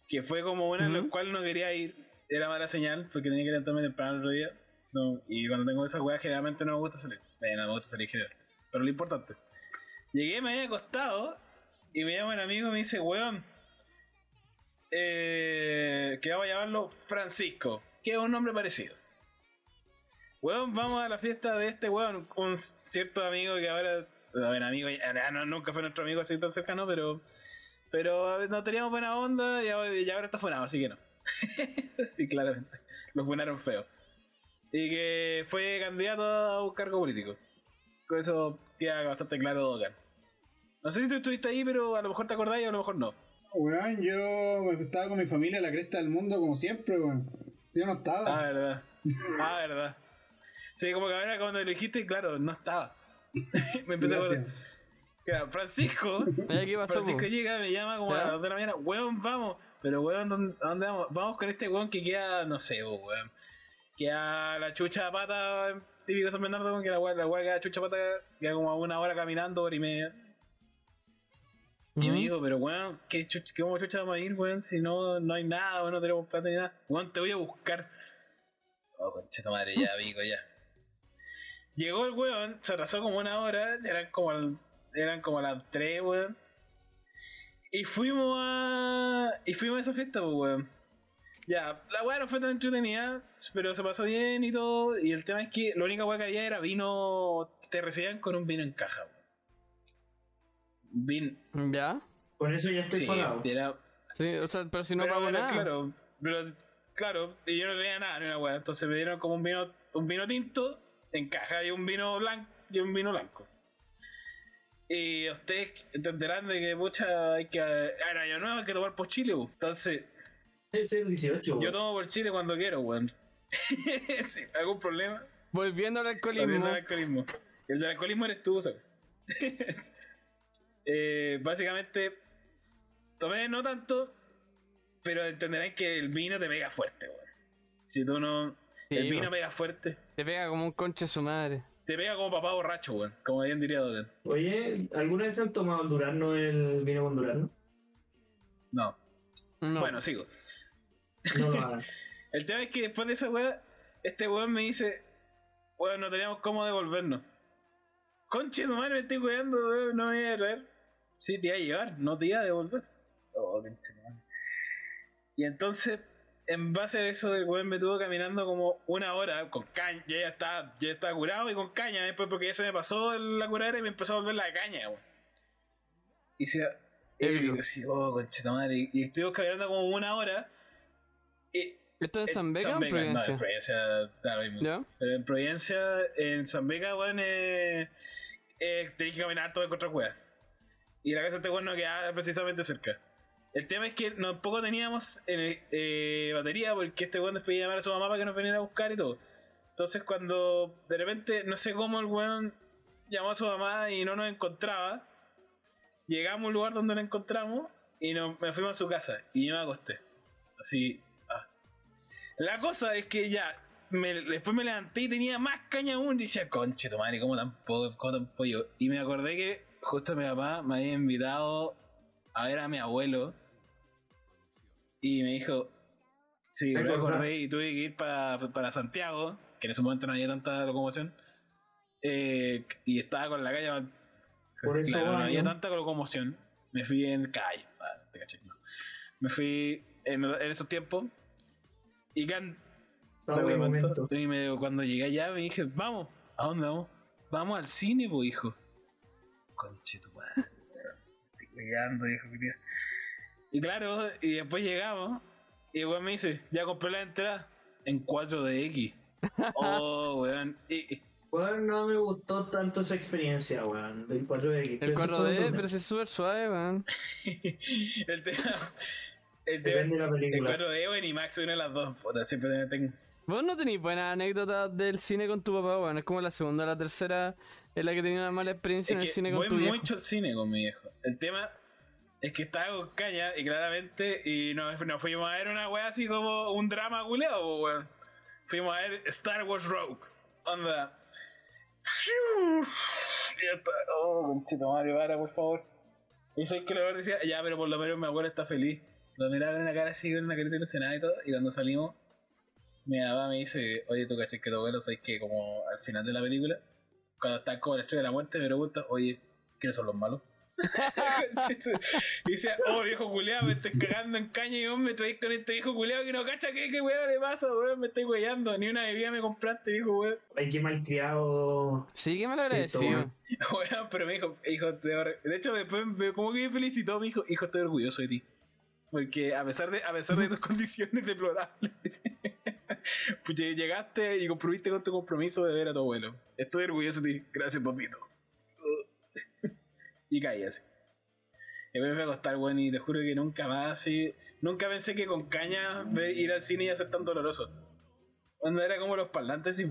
que fue como una en la cual no quería ir. Era mala señal, porque tenía que levantarme temprano el otro día. No, y cuando tengo esa weá, generalmente no me gusta salir. Eh, no me gusta salir en general. Pero lo importante. Llegué, me había acostado, y me llama un amigo y me dice, weón, eh, que vamos a llamarlo Francisco, que es un nombre parecido. Weón, vamos a la fiesta de este weón, un cierto amigo que ahora, a ver, amigo, ya- no, nunca fue nuestro amigo así tan cercano, pero pero no teníamos buena onda y ahora, está funado, así que no. sí, claramente. Los funaron feo. Y que fue candidato a un cargo político. Con eso queda bastante claro Dogan. No sé si tú estuviste ahí, pero a lo mejor te acordáis o a lo mejor no. Weón, yo estaba con mi familia a la cresta del mundo como siempre, weón. Si yo no Ah, estaba. verdad. Ah, verdad. Sí, como que ahora cuando lo dijiste, claro, no estaba. Me empecé a Francisco. ¿Qué pasó? Francisco po? llega, me llama como a las 2 de la mañana, weón, vamos. Pero weón, ¿dónde, dónde vamos? Vamos con este weón que queda, no sé, weón. Queda la chucha de pata, típico San Bernardo, weón, que la weá, la weá queda chucha de pata, queda como a una hora caminando, hora y media. Y me Ujú. digo, pero weón, ¿qué chucha, ¿cómo chucha vamos a ir, weón? Si no, no hay nada, weón, no tenemos plata ni nada. Weón, te voy a buscar. Oh, concheta madre, ya, amigo, ya. Llegó el weón, se atrasó como una hora, eran como, al- eran como las 3, weón. Y fuimos a. Y fuimos a esa fiesta, pues, weón. Ya, la weá no fue tan entretenida, pero se pasó bien y todo. Y el tema es que la única weá que había era vino. Te recibían con un vino en caja. weón. Vin. ¿Ya? Con eso ya estoy Sí, pagado. era. Sí, o sea, pero si no pero pago era nada. Claro, pero, claro, y yo no tenía nada ni una weá. Entonces me dieron como un vino, un vino tinto en caja y un vino blanco y un vino blanco. Y ustedes entenderán de que mucha hay que. Ahora año nuevo hay que tomar por Chile, weón. Entonces, Es el 18, yo tomo por Chile cuando quiero, weón. si algún problema. Volviendo al Volviendo alcoholismo. al alcoholismo. El del alcoholismo eres tú, ¿sabes? Eh, básicamente, tomé no tanto, pero entenderán que el vino te pega fuerte, weón. Si tú no. Sí, el vino pega fuerte. Te pega como un conche su madre. Te pega como papá borracho, weón. Como bien diría Dolan. Oye, ¿alguna vez han tomado el Durano el vino con Durano? No. No. Bueno, sigo. No lo hagan. El tema es que después de esa weá, este weón me dice, weón, no teníamos cómo devolvernos. Conche, tu madre, me estoy cuidando, weón, no me voy a traer. Sí, te iba a llevar, no te iba a devolver. Oh, conche. Y entonces, en base a eso, el weón me tuvo caminando como una hora con caña. Yo ya estaba, ya estaba curado y con caña después porque ya se me pasó la curadera y me empezó a volver la caña, weón. Y se. Ebrio. Y, sí, oh, conche, tu madre. Y, y estuvimos caminando como una hora. Y, ¿Esto es en San Vega o en Vega, No, Providencia? en Providencia, da lo mismo. ¿Ya? Pero en Providencia, en San Vega, weón, eh, eh, tenés que caminar todo el contra. Y la casa de este weón no quedaba precisamente cerca. El tema es que tampoco teníamos eh, eh, batería porque este weón después llamar a su mamá para que nos viniera a buscar y todo. Entonces cuando de repente, no sé cómo el weón llamó a su mamá y no nos encontraba, llegamos a un lugar donde nos encontramos y nos, me fuimos a su casa y yo me acosté. Así, ah. La cosa es que ya, me- después me levanté y tenía más caña aún. Y decía, conche, tu madre, ¿cómo tan, po- cómo tan pollo? Y me acordé que justo mi papá me había invitado a ver a mi abuelo. Y me dijo, sí, ¿Te me acordé y tuve que ir para, para Santiago, que en ese momento no había tanta locomoción. eh, y estaba con la calle. Por eso claro, no había tanta locomoción. Me fui en calle. te caché, no. Me fui en, en esos tiempos. Y can, momento. y me- cuando llegué allá me dije, vamos, ¿a dónde vamos? Vamos al cine, pues hijo. Conche tu madre. Estoy cuidando, hijo. Y claro, y después llegamos, y el weón me dice, ya compré la entrada en 4DX. Oh, weón. Y, Bueno, no me gustó tanto esa experiencia, weón, del 4DX. El Pero eso es 4D, todo pero sí es súper suave, man. el tema. El Depende de la tema. El película. 4D o en IMAX, una de las dos. Puta, siempre tengo. Vos no tenéis buenas anécdotas del cine con tu papá, weón. Es como la segunda o la tercera en la que tenía una mala experiencia en el Es cine con voy tu viejo. mucho al cine con mi viejo. El tema es que estaba con caña y claramente y nos, nos fuimos a ver una wea así como un drama culeado, po, weón. Fuimos a ver Star Wars Rogue. Onda. Ya está. Oh, conchito Mario, para, por favor. Y soy que le decía, ya, pero por lo menos mi abuela está feliz. Lo miraba con una cara así, con una carita ilusionada y todo. Y cuando salimos, mi mamá me dice, oye, tú caché que tu abuelo, sabes que como al final de la película, cuando está como en la estrella de la muerte, me pregunta, oye, ¿quiénes son los malos? y dice, oh viejo culeado, me estoy cagando en caña y vos me traís con este viejo culeado que no cacha qué, qué weón le pasa, weón, me estoy weyando, ni una bebida me compraste, viejo weón. Hay que malcriado. Sí, que me lo agradecido. weón. Pero me dijo, hijo, de hecho después me, como que me felicitó, me dijo, hijo, estoy orgulloso de ti. Porque a pesar de, a pesar de tus condiciones deplorables, pues lle- llegaste y comprometiste con tu compromiso de ver a tu abuelo. Estoy orgulloso de ti. Gracias, papito. Y caí así. Y me fui a acostar, weón, y te juro que nunca más así. Nunca pensé que con caña ir al cine iba a ser tan doloroso. Cuando era como los parlantes y.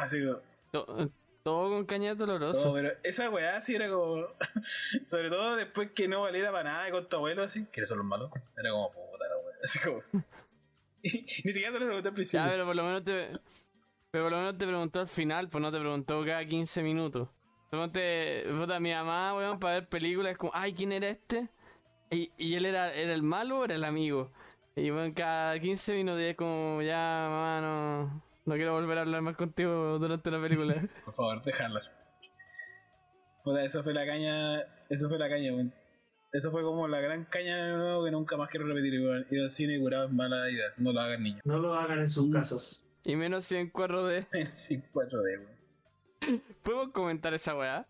Así como. To- Todo con caña doloroso. pero esa weá sí era como. Sobre todo después que no valiera para nada con tu abuelo, así. ¿Quiénes son los malos? Era como puta la weá. Así como. Ni siquiera te lo pregunté al principio. Ya, pero por lo menos te. Pero por lo menos te preguntó al final, pues no te preguntó cada 15 minutos. Suponte, puta, mi mamá, weón, para ver películas, es como, ay, ¿quién era este? Y, y él era, era el malo o era el amigo. Y bueno, cada 15 minutos y es como, ya, mamá, no, no quiero volver a hablar más contigo durante la película. Por favor, déjala. Puta, esa fue la caña. Esa fue la caña, weón. Eso fue como la gran caña de nuevo que nunca más quiero repetir. weón. Ir al cine curado es mala idea. No lo hagan niños. No lo hagan en sus casas. Y menos si en 4D. Sí, 4D, weón. ¿Podemos comentar esa weá?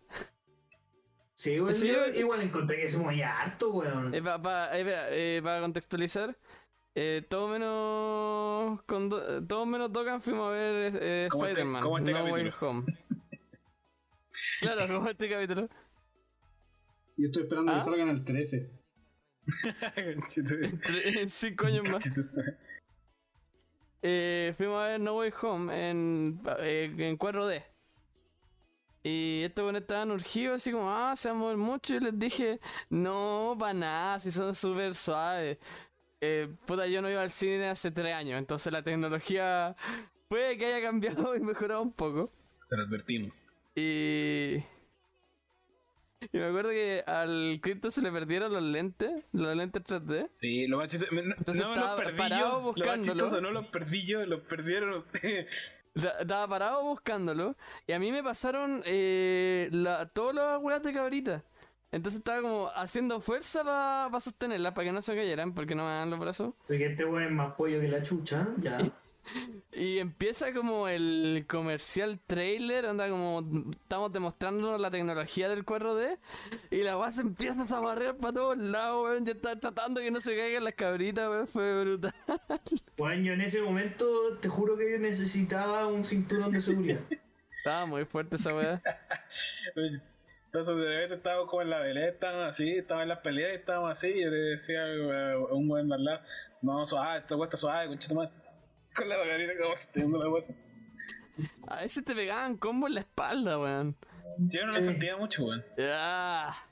Sí, weón. Sí, yo eh, igual encontré que es muy harto, weón. Eh, para contextualizar, eh, todo menos con Do- todo menos Dogan fuimos a ver eh, este- Spider-Man, este No Way. Home. claro, como este capítulo. Yo estoy esperando ¿Ah? que salgan el 13. Tre- En cinco años más. Eh, fuimos a ver No Way Home en, eh, en 4D. Y estos buenos estaban urgidos, así como, ah, se va a mover mucho. Y les dije, no, para nada, si son súper suaves. Eh, puta, yo no iba al cine hace tres años, entonces la tecnología puede que haya cambiado y mejorado un poco. Se lo advertimos. Y. Y me acuerdo que al Crypto se le perdieron los lentes, los lentes 3D. Sí, lo más chistoso. No, Entonces no estaba los perdí parado yo. Lo buscándolo. chistoso, no los perdí yo, los perdieron ustedes. Estaba parado buscándolo y a mí me pasaron eh, la, todas las weas de cabrita. Entonces estaba como haciendo fuerza para sostenerlas, para que no se cayeran, porque no me dan los brazos. Porque este weón es más pollo que la chucha, ya. Y empieza como el comercial trailer, anda como estamos demostrando la tecnología del 4D y la weá se empieza a barrer para todos lados, weón. Yo estaba tratando que no se caigan las cabritas, weón. Fue brutal. Weón, yo en ese momento te juro que necesitaba un cinturón de seguridad. Estaba muy fuerte esa weá. Entonces de repente estábamos como en la pelea, estábamos así, estábamos en las peleas, estábamos así, y yo le decía a un buen de al lado, no, suave, esta cuesta suave, conchito más. Con la como sosteniendo la guata. A veces te pegaban combo en la espalda, weón. Yo no lo Sí. sentía mucho, weón. Ah.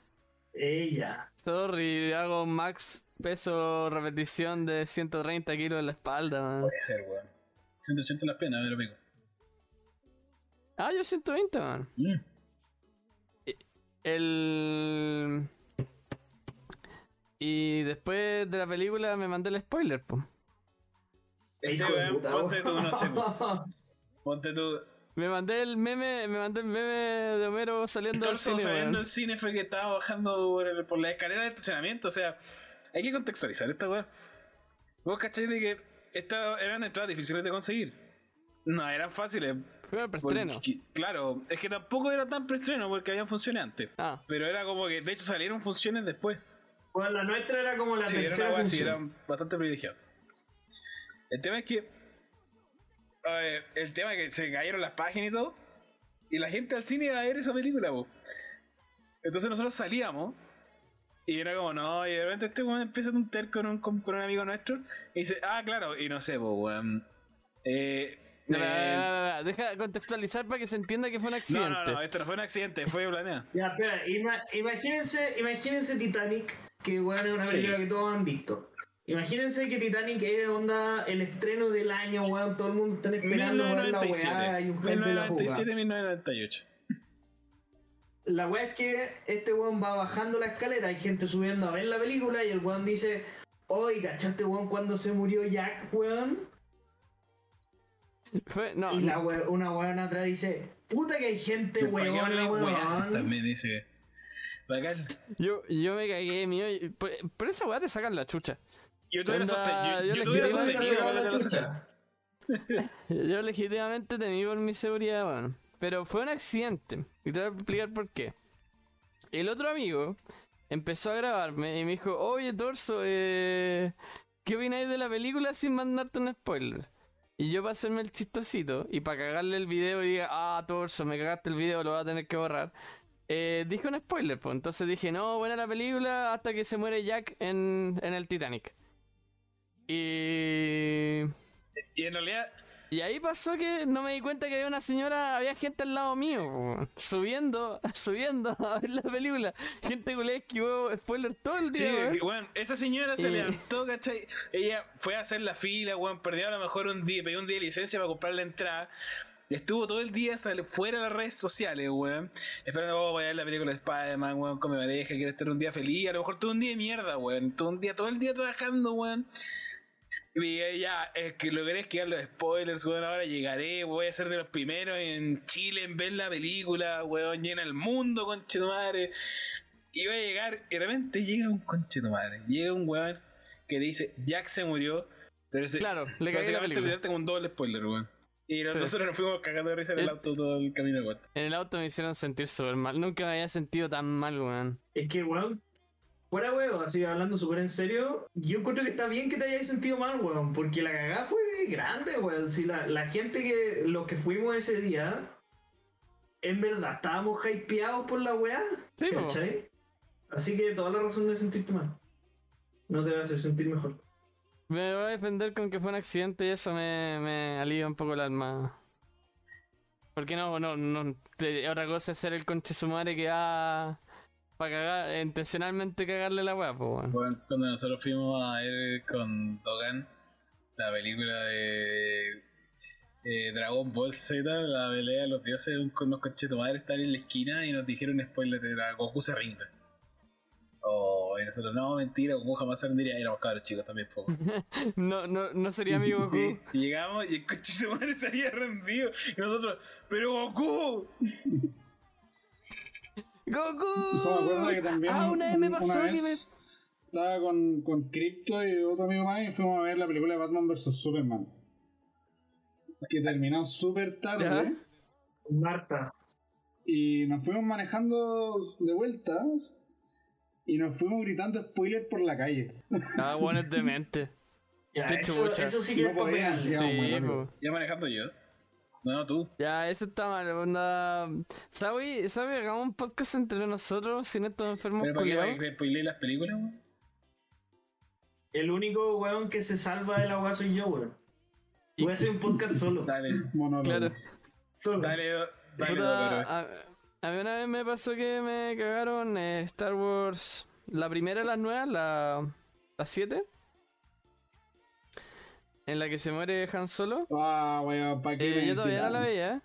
Ella. Sorry, hago max peso repetición de 130 kilos en la espalda, man. Puede ser, weón. 180 las penas, me lo pico. Ah, yo 120, man. Mm. El... Y después de la película me mandé el spoiler, po. Este weón, ponte tú, no sé, po. weón. ponte tú. Me mandé el meme, me mandé el meme de Homero saliendo del cine, saliendo del cine fue que estaba bajando por, el- por la escalera de estacionamiento, o sea, hay que contextualizar esta weá. Vos cacháis de que estas eran entradas difíciles de conseguir. No, eran fáciles. Fue el preestreno. Porque- Claro, es que tampoco era tan preestreno porque habían funciones antes. Ah, Pero era como que, de hecho, salieron funciones después. Bueno, la nuestra era como la sí, era tercera una función. eran bastante privilegiados. El tema es que. el tema es que se cayeron las páginas y todo. Y la gente al cine iba a ver esa película, po. Entonces nosotros salíamos. Y era como, no, y de repente este weón empieza a tontear con un, con, con un amigo nuestro. Y dice, ah, claro, y no sé, po, weón. Eh. No, eh, no, no, no, no, Deja contextualizar para que se entienda que fue un no, accidente. no, no, esto no fue un accidente, fue planeado. Ya, espera, ima- imagínense, imagínense Titanic, que bueno, es una Sí. película que todos han visto. Imagínense que Titanic es onda el estreno del año, weón, todo el mundo está esperando ver la weá, hay un hype de la jugada. 1997, 1998. La weá es que este weón va bajando la escalera, hay gente subiendo a ver la película y el weón dice, oye, ¿cachaste weón cuando se murió Jack, weón? Fue, no, Y la we- una weón atrás dice, puta que hay gente ¿Para qué weón. También dice. Bacán. yo, yo me cagué mío. y- Por, por esa weá te sacan la chucha. Yo tuviera sostenido. yo Yo, yo. Yo legítimamente temí por mi seguridad, weón. Pero fue un accidente. Y te voy a explicar por qué. El otro amigo empezó a grabarme y me dijo, oye Torso, eh, ¿qué opináis de la película sin mandarte un spoiler? Y yo para hacerme el chistosito y para cagarle el video y diga, ah, Torso, me cagaste el video, lo voy a tener que borrar. Eh, dije un spoiler, pues. Entonces dije, no, buena la película hasta que se muere Jack en, en el Titanic. Y... Y en realidad, Y ahí pasó que no me di cuenta que había una señora, había gente al lado mío, subiendo, subiendo a ver la película. Gente que le esquivó spoiler todo el sí, día, weón. que, weón, esa señora se levantó, ¿cachai? Ella fue a hacer la fila, weón, perdió a lo mejor un día, pidió un día de licencia para comprar la entrada. Estuvo todo el día fuera de las redes sociales, weón. Esperando, oh, voy a ver la película de Spider-Man, weón, con mi pareja, quiere estar un día feliz. A lo mejor todo un día de mierda, weón. Todo un día, todo el día trabajando, weón. Y eh, ya, es que logré esquivar los spoilers, weón. Ahora llegaré, voy a ser de los primeros en Chile en ver la película, weón. Llena el mundo, conche tu madre. iba a llegar y de repente llega un conche tu madre. Llega un weón que dice Jack se murió. Pero se, Claro, le cagué la básicamente película. como un doble spoiler, weón. Y nos- Sí. nosotros nos fuimos cagando de risa en el Eh, auto todo el camino de vuelta. En el auto me hicieron sentir súper mal. Nunca me había sentido tan mal, weón. Es que, weón, fuera weón, así hablando súper en serio, yo encuentro que está bien que te hayas sentido mal, weón, porque la cagada fue grande, weón. Si la, la gente que, los que fuimos ese día, en verdad, estábamos hypeados por la weá, Sí. ¿cachai? Así que toda la razón de sentirte mal. No te va a hacer sentir mejor. Me voy a defender con que fue un accidente y eso me, me alivia un poco el alma. Porque no, no, no. te- otra cosa es ser el conche su madre que va para cagar, intencionalmente cagarle la weá, pues weón. Bueno, cuando nosotros fuimos a ver con Dogan la película de eh, Dragon Ball Z, la pelea de los dioses, un- con unos conchetumadres están en la esquina y nos dijeron spoiler de la Goku se rinde. Oh, y nosotros, no, mentira, Goku jamás se rendiría. Éramos cabros chicos también, poco. No, no, no sería amigo Goku. Sí, llegamos y el conchetumadre se había rendido. Y nosotros, ¡pero Goku! ¡Goku! Eso me acuerdo que también Ah, una vez me un- pasó que me. estaba con, con Crypto y otro amigo más y fuimos a ver la película de Batman vs Superman. Que terminó súper tarde Ya. Marta. y nos fuimos manejando de vuelta y nos fuimos gritando spoiler por la calle. Ah, bueno, es demente. Ya, eso, eso sí que No es podían, Sí, po. Ya manejando yo. No, tú. Ya, eso está mal, onda. ¿Sabes? ¿Sabe? Hagamos un podcast entre nosotros sin estos enfermos ¿Pero para qué culiados. spoileé las películas, weón? El único weón que se salva de la weá soy yo, weón. Voy a hacer un podcast solo. Dale, Monólogo. Claro. Solo. dale, dale, Puta, a, a mí una vez me pasó que me cagaron eh, Star Wars. La primera de las nuevas, la. La 7. En la que se muere Han Solo. Ah, weón, ¿para qué Eh, yo todavía no la veía, ¿eh?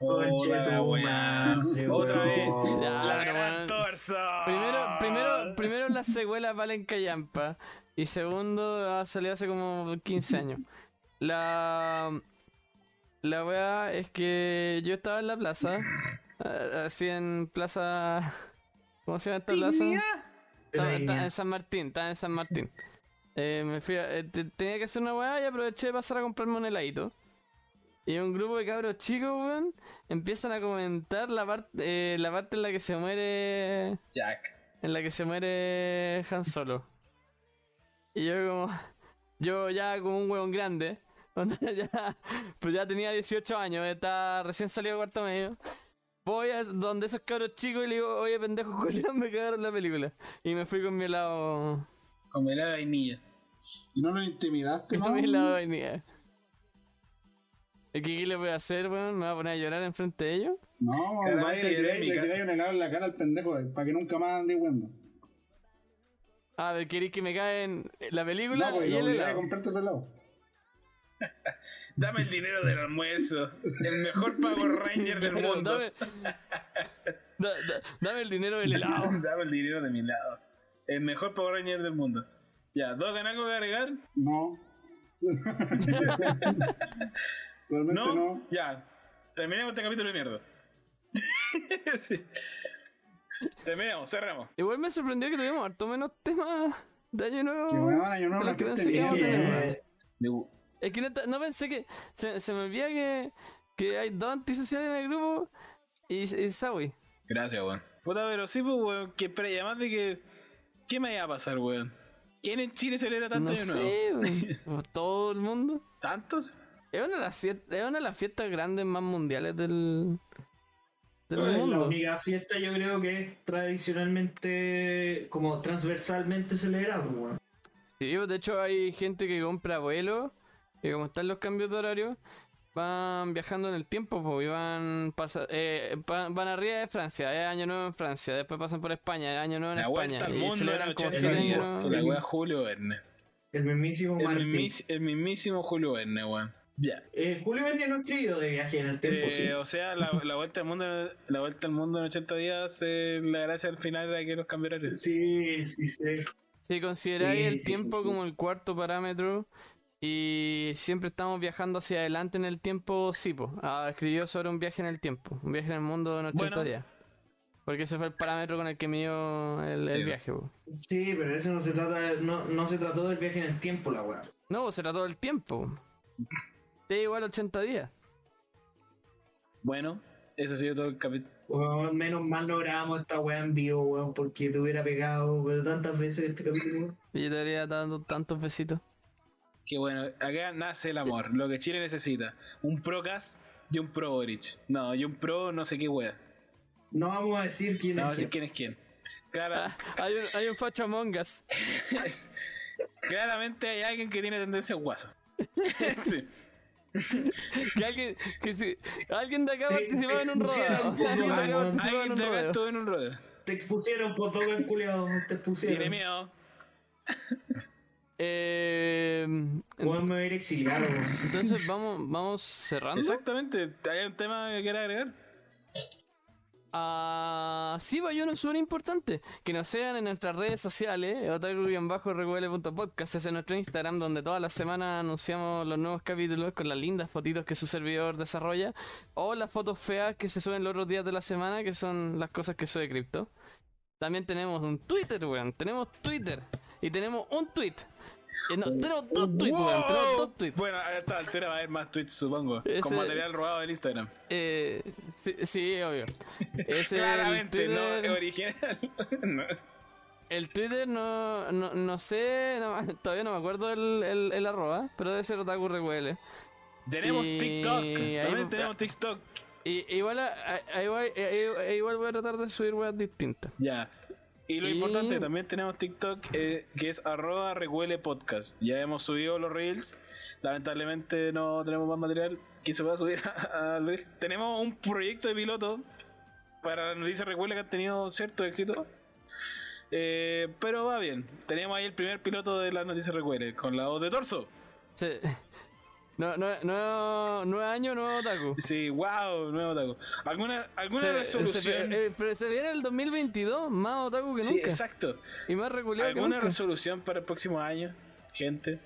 Hola, Conchetumare, weón. Otra vez. Ya, La gran torso. Primero, primero, primero las secuelas valen callampa. Y segundo, ha salido hace como 15 años. La. La weá es que yo estaba en la plaza. ah, Así en plaza. ¿Cómo se llama esta plaza? Estaba, estaba en San Martín, estaba en San Martín. Eh, me fui a- eh, te- tenía que hacer una weá y aproveché de pasar a comprarme un heladito. Y un grupo de cabros chicos, weón, empiezan a comentar la parte, la parte en la que se muere Jack. en la que se muere Han Solo. Y yo como... Yo ya como un huevón grande. ya, pues ya tenía 18 años, estaba recién salido de cuarto medio. Voy a donde esos cabros chicos y le digo, oye pendejo, culiao, me cagaron la película. Y me fui con mi helado... Con mi helada de vainilla. ¿Y no lo intimidaste, no? helado de vainilla. ¿Y qué, qué le voy a hacer, weón? ¿Me voy a poner a llorar enfrente de ellos? No, Claramente vaya y le tiráis en un helado en la cara al pendejo, para que nunca más ande weando. A ver, ¿queréis que me caen la película No, pues y el helado? comprarte otro helado. Dame el dinero del almuerzo. El mejor Power Ranger del Pero mundo. Dame, da- da- dame el dinero del helado. Dame el dinero de mi lado. El mejor Power Ranger del mundo. Ya, ¿dos ganas algo que agregar? No. Realmente ¿No? no. Ya. Terminamos este capítulo de mierda. sí. Terminamos, cerramos. Igual me sorprendió que tuvimos harto menos temas de año nuevo. Que año nuevo que pensé que íbamos a tener. Eh, Es que neta, no pensé que. Se, se me olvida que, que hay dos antisociales en el grupo y, y Sawi. Gracias, weón. Puta, pero sí, pues, weón. Que, además de que. ¿Qué me iba a pasar, weón? ¿Quién en Chile celebra tanto No año sé, nuevo? weón. Todo el mundo. ¿Tantos? Es una de las, siete- es una de las fiestas grandes más mundiales del, del la mundo. única fiesta yo creo que es tradicionalmente, como transversalmente celebrada, pues. Sí, de hecho hay gente que compra vuelos y como están los cambios de horario, van viajando en el tiempo, pues, y van, pasa- eh, van, van arriba de Francia, es año nuevo en Francia, después pasan por España, es año nuevo en La España, y mundo celebran como 80 siete días. años. La weá Julio Verne. El mismísimo El, mismis- el mismísimo Julio Verne, weón. Ya. Eh, Julio Verne no ha escrito de viaje en el tiempo, Eh, sí. O sea, la, la vuelta al mundo la vuelta al mundo en 80 días, eh, la gracia al final era que los cambiaron. Sí, sí, sí. Si consideráis Sí, el sí, tiempo sí, sí. como el cuarto parámetro y siempre estamos viajando hacia adelante en el tiempo, sí, pues, escribió sobre un viaje en el tiempo, un viaje en el mundo en 80 Bueno. días. Porque ese fue el parámetro con el que midió el, el Sí. viaje, po. Sí, pero eso no se trata, no, no se trató del viaje en el tiempo, la weá. No, pues será todo el tiempo. Te igual 80 días. Bueno, eso ha sido todo el capítulo. Menos mal no grabamos esta weá en vivo, weón, porque te hubiera pegado weón, tantas veces este capítulo. weón. Y yo te habría dando tantos besitos. Que bueno, acá nace el amor, lo que Chile necesita. Un Procas y un Pro Boric. No, y un Pro no sé qué wea. No vamos a decir quién No es vamos a decir quién. quién es quién. Clara- Hay un, hay un facho Among Us. claramente hay alguien que tiene tendencia a guaso. sí. Que alguien, que si, alguien de acá Te- participaba te en un rodeo. Alguien de acá participaba en un rodeo. estuvo en un rodeo. Te expusieron por todo el culiado, te expusieron. Tiene miedo. Eh, Weón, me voy a ir exiliado, weón. entonces vamos, vamos cerrando. Exactamente. ¿Hay un tema que quieras agregar? Ah, sí, hay uno súper importante. Que nos sigan en nuestras redes sociales, otaku-recuele.podcast. Ese es nuestro Instagram, donde todas las semanas anunciamos los nuevos capítulos con las lindas fotitos que su servidor desarrolla. O las fotos feas que se suben los otros días de la semana, que son las cosas que sube Crypto. También tenemos un Twitter, weón. Tenemos Twitter. Y tenemos un tweet. Eh, no, tenemos dos tweets, weón. Tenemos dos tweets. Bueno, a esta altura va a haber más tweets, supongo. Ese- Con material robado del Instagram. Eh, sí, sí, obvio. Ese el Claramente, no Twitter- es original. No. El Twitter no, no, no sé, no- todavía no me acuerdo el, el, el arroba, pero debe ser Otaku Recuele. Tenemos Y TikTok. ahí- También tenemos TikTok. Y igual, a- a- a- igual, a- a- igual voy a tratar de subir weas distintas. Ya. Y lo Y- importante, también tenemos TikTok, eh, que es arroba recuele podcast. Ya hemos subido los reels. Lamentablemente no tenemos más material que se pueda subir a, reels. Tenemos un proyecto de piloto para Noticias Recuele que han tenido cierto éxito. Eh, pero va bien. Tenemos ahí el primer piloto de las Noticias Recuele, con la voz de torso. Sí. No, no, no, nuevo año, nuevo Otaku. Sí, wow, nuevo taco. ¿Alguna, alguna Se- resolución? se- eh, pero se viene el 2022, más Otaku que sí, nunca. exacto. Y más que ¿Alguna nunca. resolución para el próximo año, gente?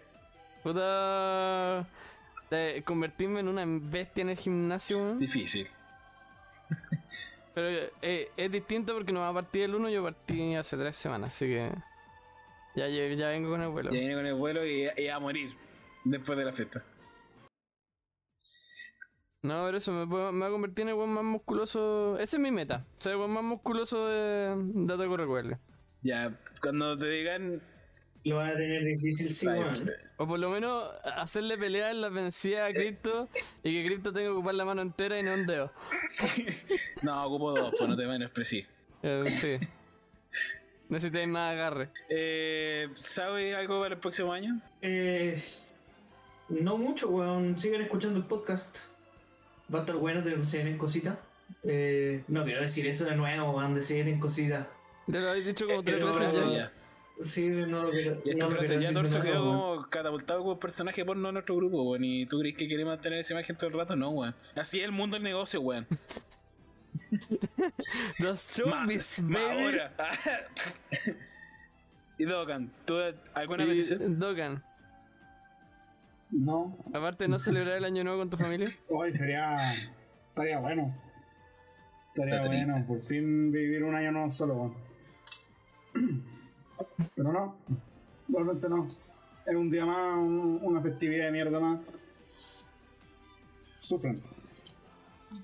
Puta, de convertirme en una bestia en el gimnasio. Difícil. Pero eh, es distinto porque no va a partir el 1, yo partí hace tres semanas, así que ya, ya vengo con el vuelo. Ya viene con el vuelo y, y a morir después de la fiesta. No, pero eso me, me va a convertir en el buen más musculoso. Esa es mi meta, ser el buen más musculoso de, de Ataque Recuerde. Ya, cuando te digan. Lo van a tener difícil, sí, weón. O por lo menos hacerle pelear en las vencidas a Crypto y que Crypto tenga que ocupar la mano entera y no un dedo. No, ocupo dos, pues no te menosprecies. Eh, sí. Necesitáis más agarre. Eh, ¿Sabes algo para el próximo año? Eh, no mucho, weón. Sigan escuchando el podcast. Va a estar bueno, te se vienen cositas. Eh, no quiero decir eso de nuevo, van de se vienen cositas. Te lo habéis dicho como Eh, tres eh, veces ya. ya. Sí, no lo quiero. Y no lo frase, quiero ya decir nuevo, quedó como catapultado como personaje porno de nuestro grupo, weón. ¿Y tú crees que quiere mantener esa imagen todo el rato? No, weón. Así es el mundo del negocio, weón. Los ma baby. ahora. y Dogan, ¿tú alguna Y petición? Dogan, No, aparte de no celebrar el año nuevo con tu familia. hoy sería. Estaría bueno. Estaría bueno, por fin vivir un año no solo, weón. Pero no, realmente no. Es un día más, un- una festividad de mierda más. Sufren.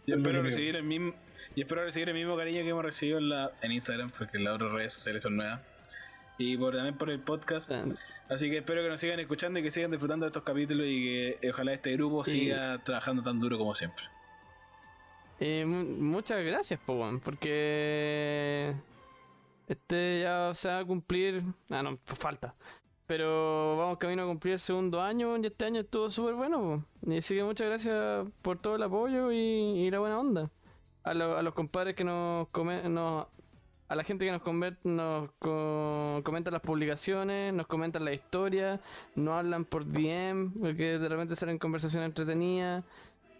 Yo Es espero recibir el mismo. Y espero recibir el mismo cariño que hemos recibido en, la, en Instagram, porque las otras redes sociales son nuevas. Y por, también por el podcast. Así que espero que nos sigan escuchando y que sigan disfrutando de estos capítulos y que eh, ojalá este grupo Y- siga trabajando tan duro como siempre. Eh, mu- muchas gracias, po, weón, porque este ya se va a cumplir. Ah, no, pues falta. Pero vamos camino a cumplir el segundo año y este año estuvo súper bueno. po. Y así que muchas gracias por todo el apoyo y, y la buena onda. A, lo- a los compadres que nos, come- nos a la gente que nos, nos co- comenta las publicaciones, nos comentan la historia, nos hablan por DM, porque de repente salen conversaciones entretenidas.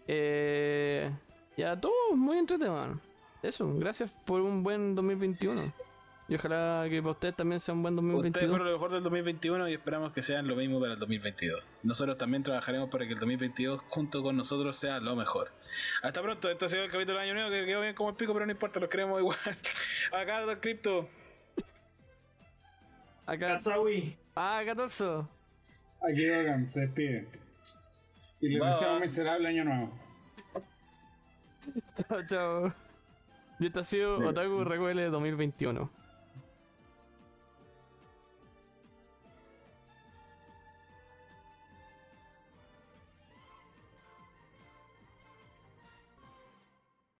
Eh, y a todos, muy entretenido. Eso, gracias por un buen 2021. Y ojalá que para ustedes también sea un buen Ustedes 2022. fueron lo mejor del 2021 y esperamos que sean lo mismo para el 2022. Nosotros también trabajaremos para que el 2022 junto con nosotros sea lo mejor. Hasta pronto, este ha sido el capítulo del año nuevo que quedó bien como el pico, pero no importa, los queremos igual. Acá, Don Crypto. Acá. Kazawi. Ah, 14. Aquí Dogan se despide. Y les Va. deseamos un miserable año nuevo. Chao, chao. Y esto ha sido Otaku Recuele 2021.